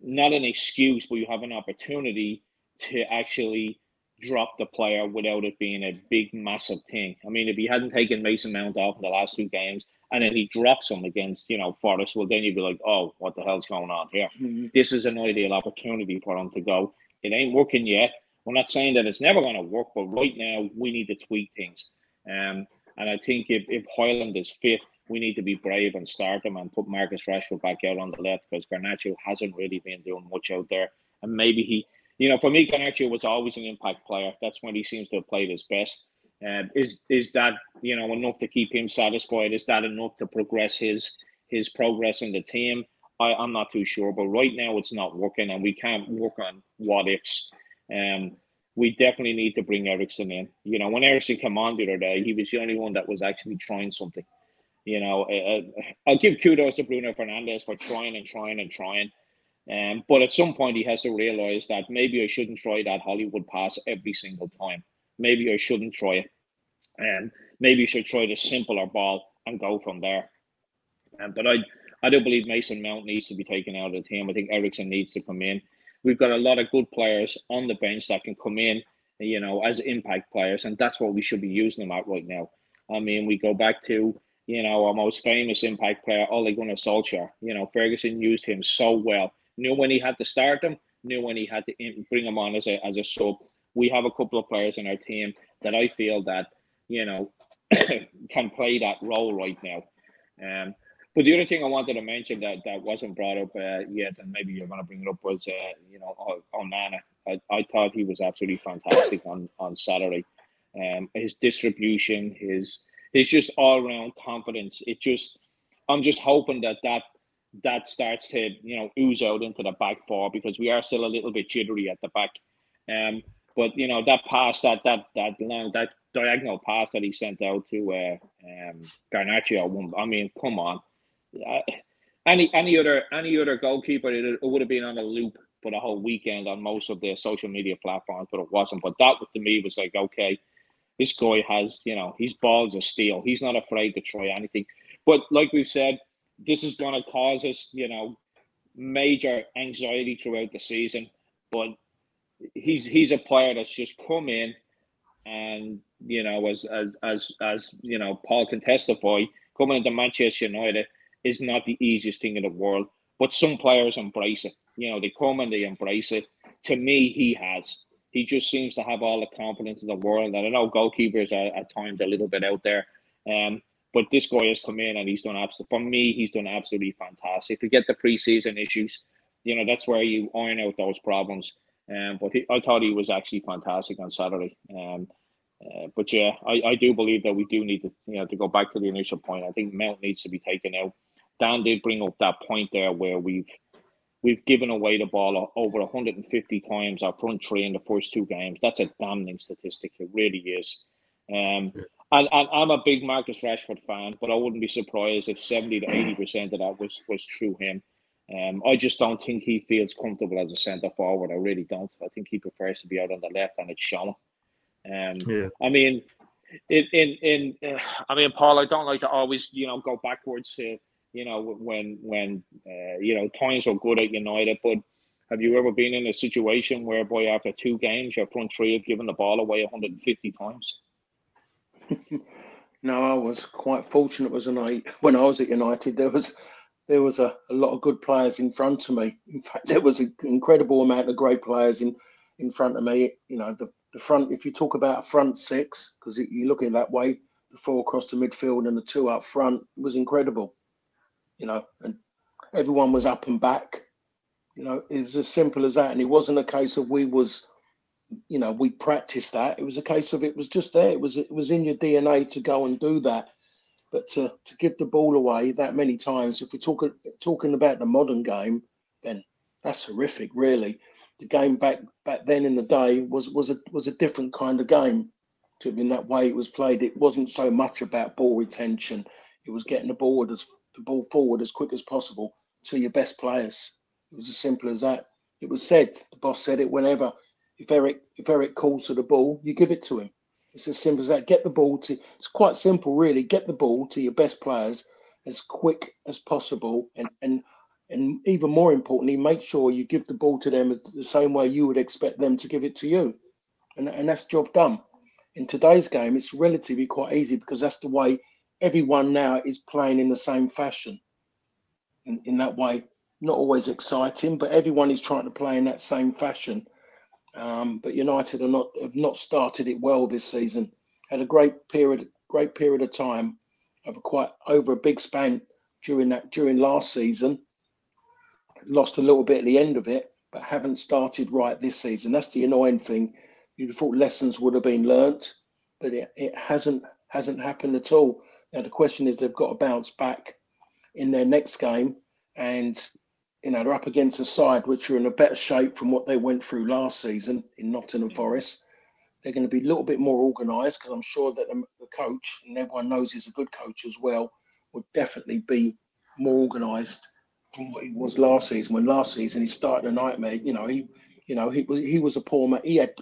not an excuse, but you have an opportunity to actually drop the player without it being a big, massive thing. I mean, if he hadn't taken Mason Mount off in the last two games and then he drops him against, you know, Forest, well, then you'd be like, oh, what the hell's going on here? Mm-hmm. This is an ideal opportunity for him to go. It ain't working yet. We're not saying that it's never going to work, but right now we need to tweak things. Um, and I think if, if Højlund is fit, we need to be brave and start him and put Marcus Rashford back out on the left because Garnacho hasn't really been doing much out there. And maybe he you know, for me, Garnacho was always an impact player. That's when he seems to have played his best. Uh, is is that you know enough to keep him satisfied? Is that enough to progress his his progress in the team? I, I'm not too sure, but right now it's not working, and we can't work on what ifs. Um, we definitely need to bring Eriksen in. You know, when Eriksen came on the other day, he was the only one that was actually trying something. You know, uh, I'll give kudos to Bruno Fernandes for trying and trying and trying. Um, but at some point, he has to realize that maybe I shouldn't try that Hollywood pass every single time. Maybe I shouldn't try it. And um, maybe I should try the simpler ball and go from there. Um, but I, I don't believe Mason Mount needs to be taken out of the team. I think Eriksen needs to come in. We've got a lot of good players on the bench that can come in, you know, as impact players, and that's what we should be using them at right now. I mean, we go back to you know our most famous impact player, Ole Gunnar Solskjaer. You know, Ferguson used him so well. Knew when he had to start him, knew when he had to bring him on as a as a sub. We have a couple of players in our team that I feel that you know can play that role right now. Um, but the other thing I wanted to mention that, that wasn't brought up uh, yet, and maybe you're going to bring it up, was uh, you know Onana. I, I thought he was absolutely fantastic on on Saturday. Um, his distribution, his his just all around confidence. It just, I'm just hoping that that that starts to you know ooze out into the back four because we are still a little bit jittery at the back. Um, but you know that pass, that that that long that diagonal pass that he sent out to uh, um, Garnacho. I mean, come on. Uh, any any other any other goalkeeper, it, it would have been on a loop for the whole weekend on most of the social media platforms, but it wasn't. But that to me was like, okay, this guy has, you know, his balls of steel. He's not afraid to try anything. But like we've said, this is going to cause us, you know, major anxiety throughout the season. But he's he's a player that's just come in and you know, as as as as you know, Paul can testify, coming into Manchester United is not the easiest thing in the world. But some players embrace it. You know, they come and they embrace it. To me, he has. He just seems to have all the confidence in the world. And I know goalkeepers are at times a little bit out there. Um, but this guy has come in and he's done absolutely, for me, he's done absolutely fantastic. Forget the preseason issues. You know, that's where you iron out those problems. Um, but he, I thought he was actually fantastic on Saturday. Um, uh, but yeah, I, I do believe that we do need to, you know, to go back to the initial point. I think Mount needs to be taken out. Dan did bring up that point there where we've we've given away the ball over 150 times our front three in the first two games. That's a damning statistic. It really is. Um, and, and I'm a big Marcus Rashford fan, but I wouldn't be surprised if 70 to 80 percent of that was was through him. Um, I just don't think he feels comfortable as a centre forward. I really don't. I think he prefers to be out on the left, and it's shown. Um, yeah. I mean, in in, in uh, I mean, Paul, I don't like to always you know go backwards to you know when when uh, you know times were good at United, but have you ever been in a situation whereby after two games your front three have given the ball away 150 times? No, I was quite fortunate. Was I when I was at United, there was there was a, a lot of good players in front of me. In fact, there was an incredible amount of great players in in front of me. You know, the the front. If you talk about front six, because you look at that way, the four across the midfield and the two up front was incredible you know, and everyone was up and back. You know, it was as simple as that. And it wasn't a case of we was, you know, we practiced that. It was a case of it was just there. It was it was in your DNA to go and do that. But to, to give the ball away that many times, if we're talking talking about the modern game, then that's horrific, really. The game back back then in the day was was a was a different kind of game. To in that way it was played, it wasn't so much about ball retention. It was getting the ball as the ball forward as quick as possible to your best players. It was as simple as that. It was said, the boss said it whenever. If Eric if Eric calls for the ball, you give it to him. It's as simple as that. Get the ball to it's quite simple really. Get the ball to your best players as quick as possible and and and even more importantly, make sure you give the ball to them the same way you would expect them to give it to you. And, and that's job done. In today's game, it's relatively quite easy because that's the way everyone now is playing in the same fashion. In, in that way, not always exciting, but everyone is trying to play in that same fashion. Um, but United are not have not started it well this season. Had a great period, great period of time, over quite over a big span during that during last season. Lost a little bit at the end of it, but haven't started right this season. That's the annoying thing. You'd thought lessons would have been learnt, but it, it hasn't hasn't happened at all. Now the question is they've got to bounce back in their next game, and you know they're up against a side which are in a better shape from what they went through last season in Nottingham Forest. They're going to be a little bit more organised because I'm sure that the coach and everyone knows he's a good coach as well would definitely be more organised from what he was last season. When last season he started a nightmare, you know he, you know he was he was a poor man. He had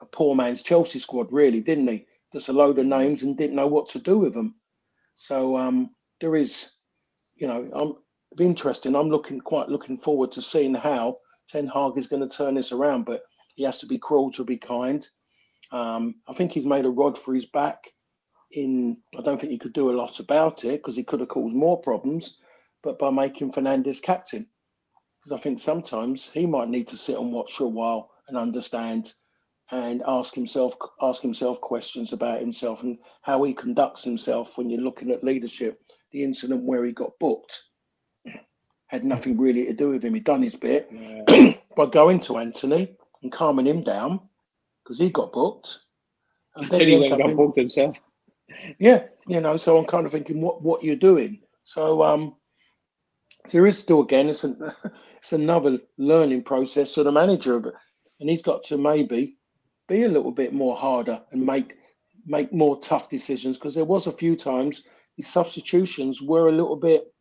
a poor man's Chelsea squad, really, didn't he? just a load of names and didn't know what to do with them. So um, there is, you know, I'm be interesting. I'm looking quite looking forward to seeing how Ten Hag is going to turn this around, but he has to be cruel to be kind. Um, I think he's made a rod for his back. In I don't think he could do a lot about it because he could have caused more problems, but by making Fernandes captain, because I think sometimes he might need to sit and watch for a while and understand and ask himself ask himself questions about himself and how he conducts himself when you're looking at leadership. The incident where he got booked had nothing really to do with him. He'd done his bit yeah. by going to Antony and calming him down because he got booked. And then he, got in, booked himself. Yeah, you know. So I'm kind of thinking, what what you're doing. So um, there is still again, it's an, it's another learning process for the manager, and he's got to maybe be a little bit more harder and make make more tough decisions because there was a few times his substitutions were a little bit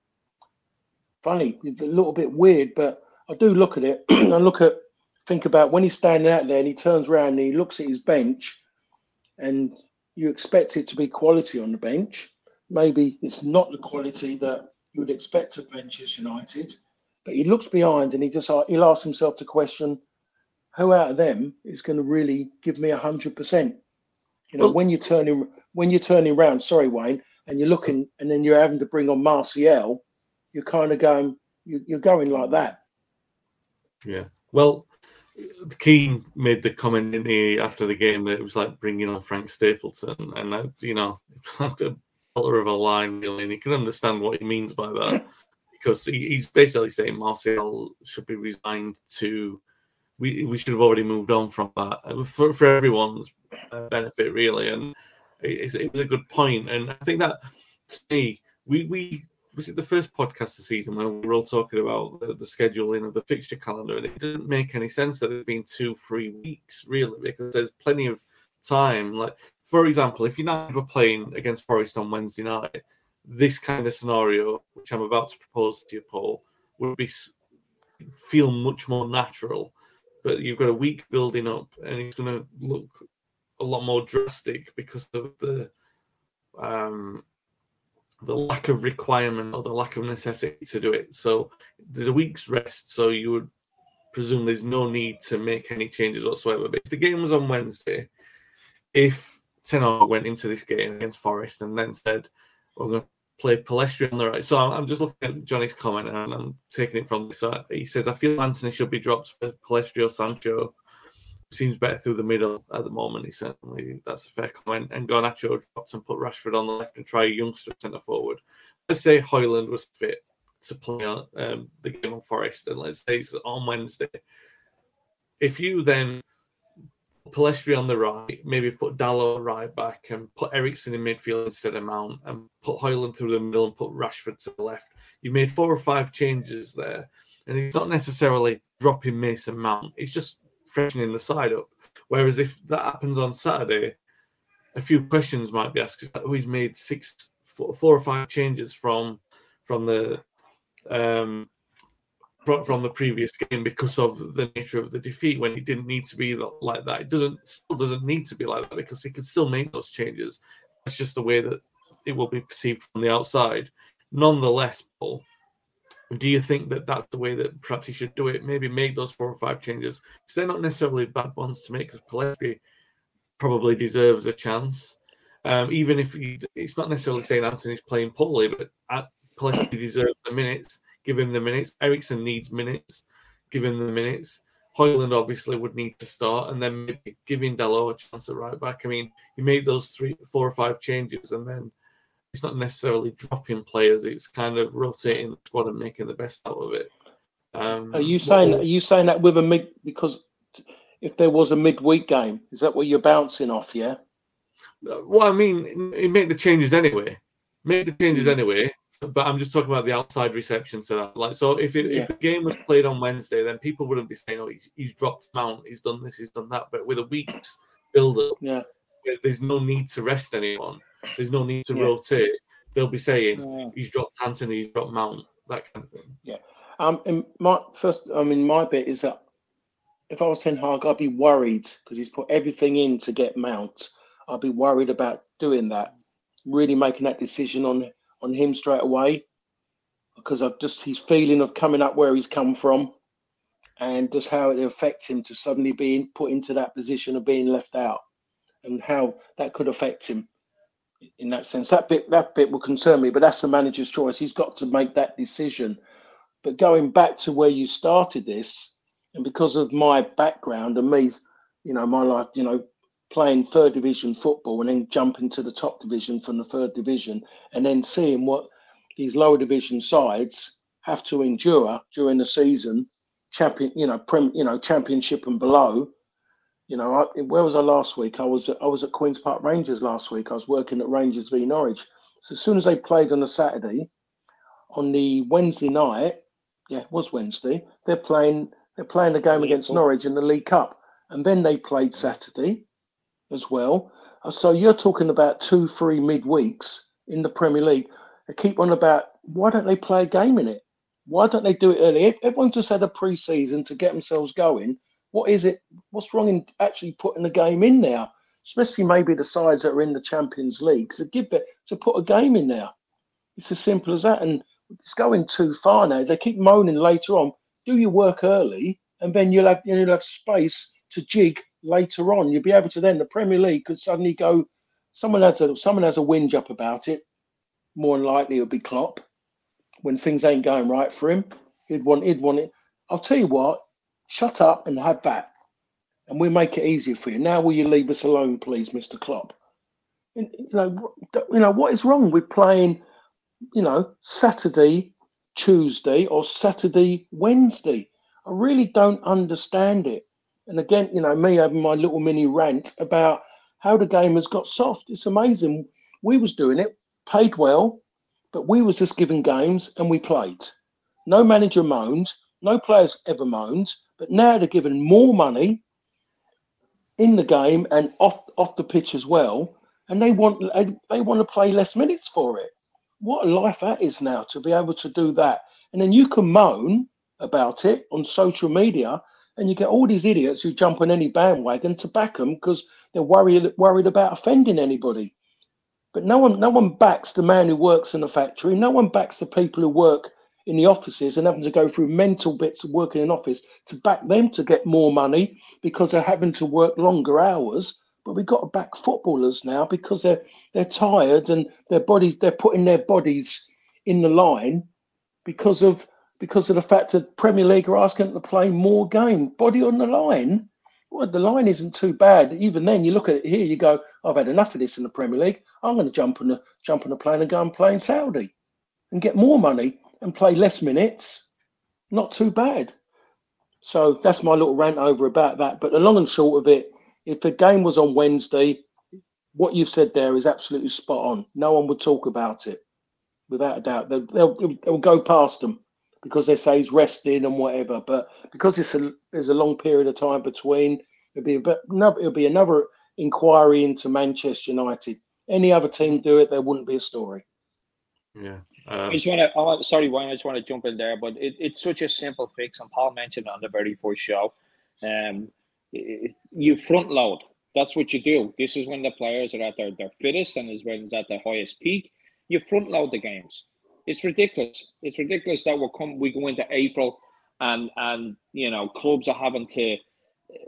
funny, It's a little bit weird. But I do look at it and i look at think about when he's standing out there and he turns around and he looks at his bench, and you expect it to be quality on the bench. Maybe it's not the quality that you would expect of Manchester United, but he looks behind and he just he'll ask himself the question who out of them is going to really give me a hundred percent? You know, well, when you're turning when you're turning around, sorry, Wayne, and you're looking, and then you're having to bring on Martial, you're kind of going, you're going like that. Yeah. Well, Keane made the comment in the after the game that it was like bringing on Frank Stapleton, and I, you know, it's like a color of a line really, and you can understand what he means by that because he, he's basically saying Martial should be resigned to we we should have already moved on from that uh, for for everyone's uh, benefit, really. And it, it was a good point. And I think that to me, we we was it the first podcast this season when we were all talking about the, the, scheduling of the fixture calendar, and it didn't make any sense that it'd been two, three weeks really, because there's plenty of time. Like, for example, if United were playing against Forest on Wednesday night, this kind of scenario, which I'm about to propose to you, Paul, would be feel much more natural but you've got a week building up, and it's going to look a lot more drastic because of the um, the lack of requirement or the lack of necessity to do it. So there's a week's rest, so you would presume there's no need to make any changes whatsoever. But if the game was on Wednesday, if Ten Hag went into this game against Forest and then said, "We're going to play Pellistri on the right. So I'm, just looking at Johnny's comment and I'm taking it from this. So he says, I feel Antony should be dropped for Pellistri or Sancho. Seems better through the middle at the moment. He certainly that's a fair comment. And Garnacho dropped and put Rashford on the left and try a youngster centre forward. Let's say Højlund was fit to play um, the game on Forest, and let's say it's on Wednesday. If you then Pellistri on the right, maybe put Dalot right back and put Eriksen in midfield instead of Mount and put Højlund through the middle and put Rashford to the left. You made four or five changes there. And it's not necessarily dropping Mason Mount, it's just freshening the side up. Whereas if that happens on Saturday, a few questions might be asked. Oh, he's made six, four, four or five changes from from the um, from, the previous game because of the nature of the defeat when it didn't need to be like that. It doesn't still doesn't need to be like that because he could still make those changes. That's just the way that it will be perceived from the outside. Nonetheless, Paul, do you think that that's the way that perhaps he should do it? Maybe make those four or five changes because they're not necessarily bad ones to make. Because Pellistri probably deserves a chance, um, even if he, it's not necessarily saying Antony's playing poorly, but Pellistri deserves the minutes give him the minutes. Eriksen needs minutes, give him the minutes. Højlund obviously would need to start, and then maybe giving Dalot a chance at right back. I mean, you made those three, four or five changes, and then it's not necessarily dropping players; it's kind of rotating the squad and making the best out of it. Um, are you saying? Are you saying that with a mid? Because if there was a midweek game, is that what you're bouncing off? Yeah. Well, I mean, you make the changes anyway. Make the changes hmm. anyway, but I'm just talking about the outside reception to that. Like, so if it, yeah. if the game was played on Wednesday, then people wouldn't be saying, "Oh, he's, he's dropped Mount, he's done this, he's done that." But with a week's build up, yeah, there's no need to rest anyone. There's no need to yeah. rotate. They'll be saying yeah. he's dropped Antony, he's dropped Mount, that kind of thing. Yeah. Um. And my first, I mean, my bit is that if I was Ten Hag, I'd be worried because he's put everything in to get Mount. I'd be worried about doing that, really making that decision on on him straight away. because I've just his feeling of coming up where he's come from and just how it affects him to suddenly being put into that position of being left out and how that could affect him in that sense. That bit that bit will concern me, but that's the manager's choice. He's got to make that decision. But going back to where you started this, and because of my background and me, you know, my life, you know, playing third division football and then jumping to the top division from the third division and then seeing what these lower division sides have to endure during the season, champion, you know, prem, you know, championship and below. You know, I, where was I last week? I was at, I was at Queens Park Rangers last week. I was working at Rangers v Norwich. So as soon as they played on the Saturday, on the Wednesday night, yeah, it was Wednesday. They're playing they're playing the game against Norwich in the League Cup, and then they played Saturday as well. Uh, so you're talking about two, three midweeks in the Premier League. They keep on about why don't they play a game in it? Why don't they do it early? Everyone just had a pre-season to get themselves going. What is it? What's wrong in actually putting the game in there? Especially maybe the sides that are in the Champions League to give it to put a game in there. It's as simple as that. And it's going too far now. They keep moaning later on. Do your work early, and then you'll have you'll have space to jig later on. You'll be able to then the Premier League could suddenly go. Someone has a someone has a whinge up about it. More than likely, it'll be Klopp when things ain't going right for him. He'd want he'd want it. I'll tell you what. Shut up and have that, and we'll make it easier for you. Now, will you leave us alone, please, Mister Klopp? You know, you know what is wrong with playing? You know, Saturday, Tuesday, or Saturday, Wednesday. I really don't understand it. And again, you know, me having my little mini rant about how the game has got soft. It's amazing. We was doing it, paid well, but we was just giving games and we played. No manager moaned, no players ever moaned, but now they're given more money in the game and off off the pitch as well, and they want they, want to play less minutes for it. What a life that is now to be able to do that, and then you can moan about it on social media and you get all these idiots who jump on any bandwagon to back them because they're worried worried about offending anybody. But no one no one backs the man who works in the factory. No one backs the people who work in the offices and having to go through mental bits of working in office to back them to get more money because they're having to work longer hours. But we've got to back footballers now because they're they're tired and their bodies they're putting their bodies in the line because of because of the fact that Premier League are asking them to play more game, body on the line. Well, the line isn't too bad. Even then, you look at it here, you go, "I've had enough of this in the Premier League. I'm going to jump on the jump on the plane and go and play in Saudi, and get more money and play less minutes. Not too bad." So that's my little rant over about that. But the long and short of it, if the game was on Wednesday, what you've said there is absolutely spot on. No one would talk about it, without a doubt. They'll, they'll, they'll go past them because they say he's resting and whatever. But because it's a there's a long period of time between, it'll be a bit, it'll be another inquiry into Manchester United. Any other team do it, there wouldn't be a story. Yeah. Um, I just want to. Oh, sorry, Wayne. I just want to jump in there, but it, it's such a simple fix, and Paul mentioned on the very first show. Um, it, you front load. That's what you do. This is when the players are at their, their fittest and is when it's at their highest peak. You front load the games it's ridiculous. It's ridiculous that we come we go into April and and you know clubs are having to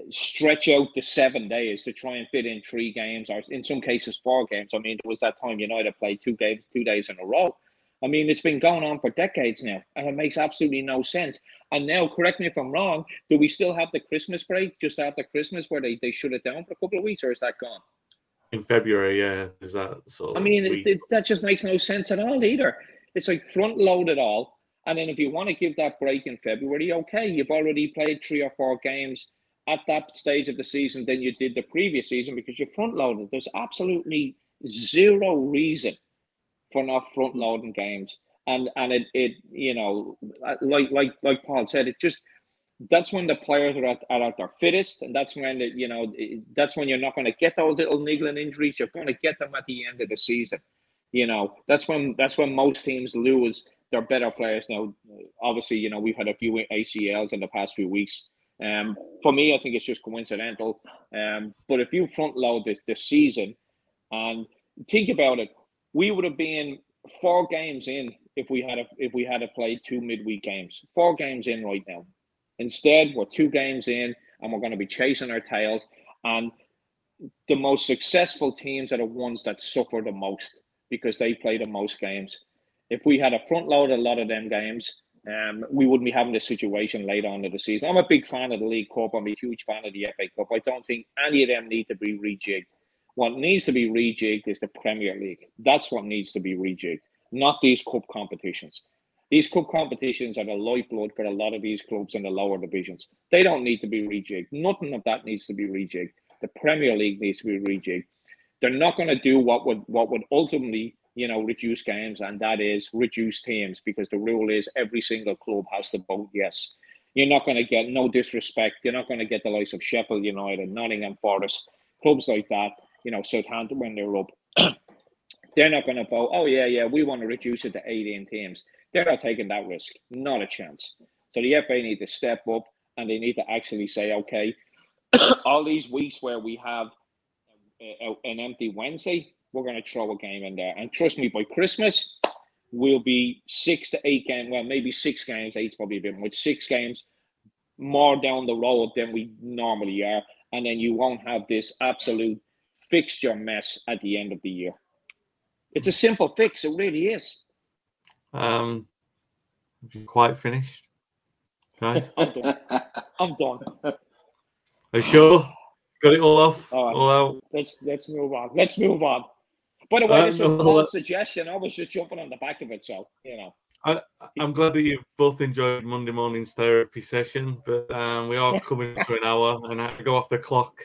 stretch out the seven days to try and fit in three games or in some cases four games. I mean, there was that time United played two games two days in a row. I mean, it's been going on for decades now, and it makes absolutely no sense. And now, correct me if I'm wrong, do we still have the Christmas break just after Christmas where they, they shut it down for a couple of weeks, or is that gone? In February, yeah. Is that so? I mean, it, it, that just makes no sense at all either. It's like front load it all. And then if you want to give that break in February, okay, you've already played three or four games at that stage of the season than you did the previous season because you're front loaded. There's absolutely zero reason for not front loading games. And and it, it you know like like like Paul said, it just that's when the players are at, are at their fittest, and that's when the, you know that's when you're not going to get those little niggling injuries. You're going to get them at the end of the season. You know, that's when that's when most teams lose their better players. Now, obviously, you know we've had a few ACLs in the past few weeks. Um, for me, I think it's just coincidental. Um, but if you front load this this season, and think about it, we would have been four games in if we had a, if we had to play two midweek games. Four games in right now. Instead, we're two games in and we're going to be chasing our tails. And the most successful teams are the ones that suffer the most because they play the most games. If we had a front load a lot of them games, um, we wouldn't be having this situation later on in the season. I'm a big fan of the League Cup. I'm a huge fan of the FA Cup. I don't think any of them need to be rejigged. What needs to be rejigged is the Premier League. That's what needs to be rejigged, not these cup competitions. These cup competitions are the lifeblood for a lot of these clubs in the lower divisions. They don't need to be rejigged. Nothing of that needs to be rejigged. The Premier League needs to be rejigged. They're not going to do what would what would ultimately, you know, reduce games, and that is reduce teams because the rule is every single club has to vote yes. You're not going to get no disrespect. You're not going to get the likes of Sheffield United, Nottingham Forest, clubs like that. You know, Southampton when they're up. they're not going to vote. Oh yeah, yeah, we want to reduce it to 18 teams. They're not taking that risk. Not a chance. So the FA need to step up and they need to actually say, okay, all these weeks where we have an empty Wednesday, we're going to throw a game in there. And trust me, by Christmas, we'll be six to eight games. Well, maybe six games. Eight's probably a bit much. Six games more down the road than we normally are. And then you won't have this absolute fixture mess at the end of the year. It's a simple fix. It really is. Um, have you quite finished, guys? I'm done. I'm done. Are you sure? Got it all off? All, right. all out? Let's let's move on. Let's move on. By the way, Uh, this was no, Paul's let- suggestion. I was just jumping on the back of it, so you know. I, I'm glad that you both enjoyed Monday morning's therapy session, but um, we are coming to an hour and I go off the clock,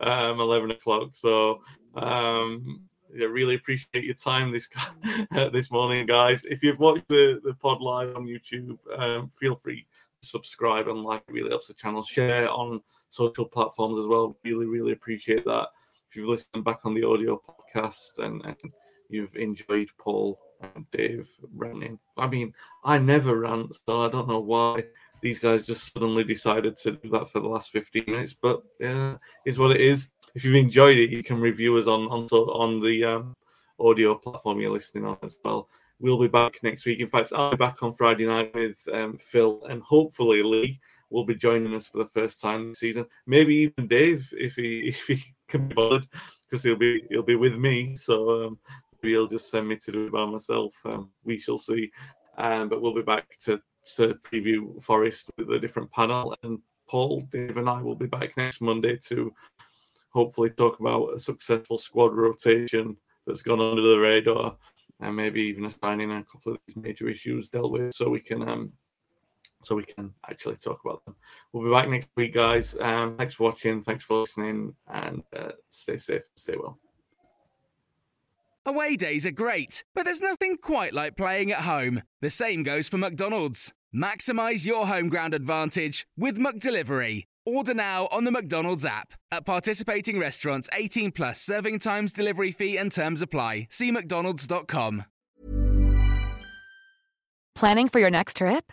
um, 11 o'clock. So, um, yeah, really appreciate your time this this morning, guys. If you've watched the, the pod live on YouTube, um, feel free to subscribe and like. It really helps the channel. Share on social platforms as well. Really, really appreciate that. If you've listened back on the audio podcast and, and you've enjoyed Paul and Dave ranting. I mean, I never rant, so I don't know why these guys just suddenly decided to do that for the last 15 minutes. But yeah, is what it is. If you've enjoyed it, you can review us on on, on the um, audio platform you're listening on as well. We'll be back next week. In fact, I'll be back on Friday night with um, Phil and hopefully Lee will be joining us for the first time this season. Maybe even Dave, if he if he can be bothered, because he'll be he'll be with me. So um, maybe he'll just send me to do it by myself. Um, we shall see. Um, but we'll be back to to preview Forest with a different panel, and Paul, Dave, and I will be back next Monday to hopefully talk about a successful squad rotation that's gone under the radar, and maybe even assigning a couple of these major issues dealt with, so we can um, so we can actually talk about them. We'll be back next week, guys. Um, thanks for watching, thanks for listening, and uh, stay safe, stay well. Away days are great, but there's nothing quite like playing at home. The same goes for McDonald's. Maximize your home ground advantage with McDelivery. Order now on the McDonald's app. At participating restaurants, 18 plus serving times, delivery fee, and terms apply. See McDonald's.com. Planning for your next trip?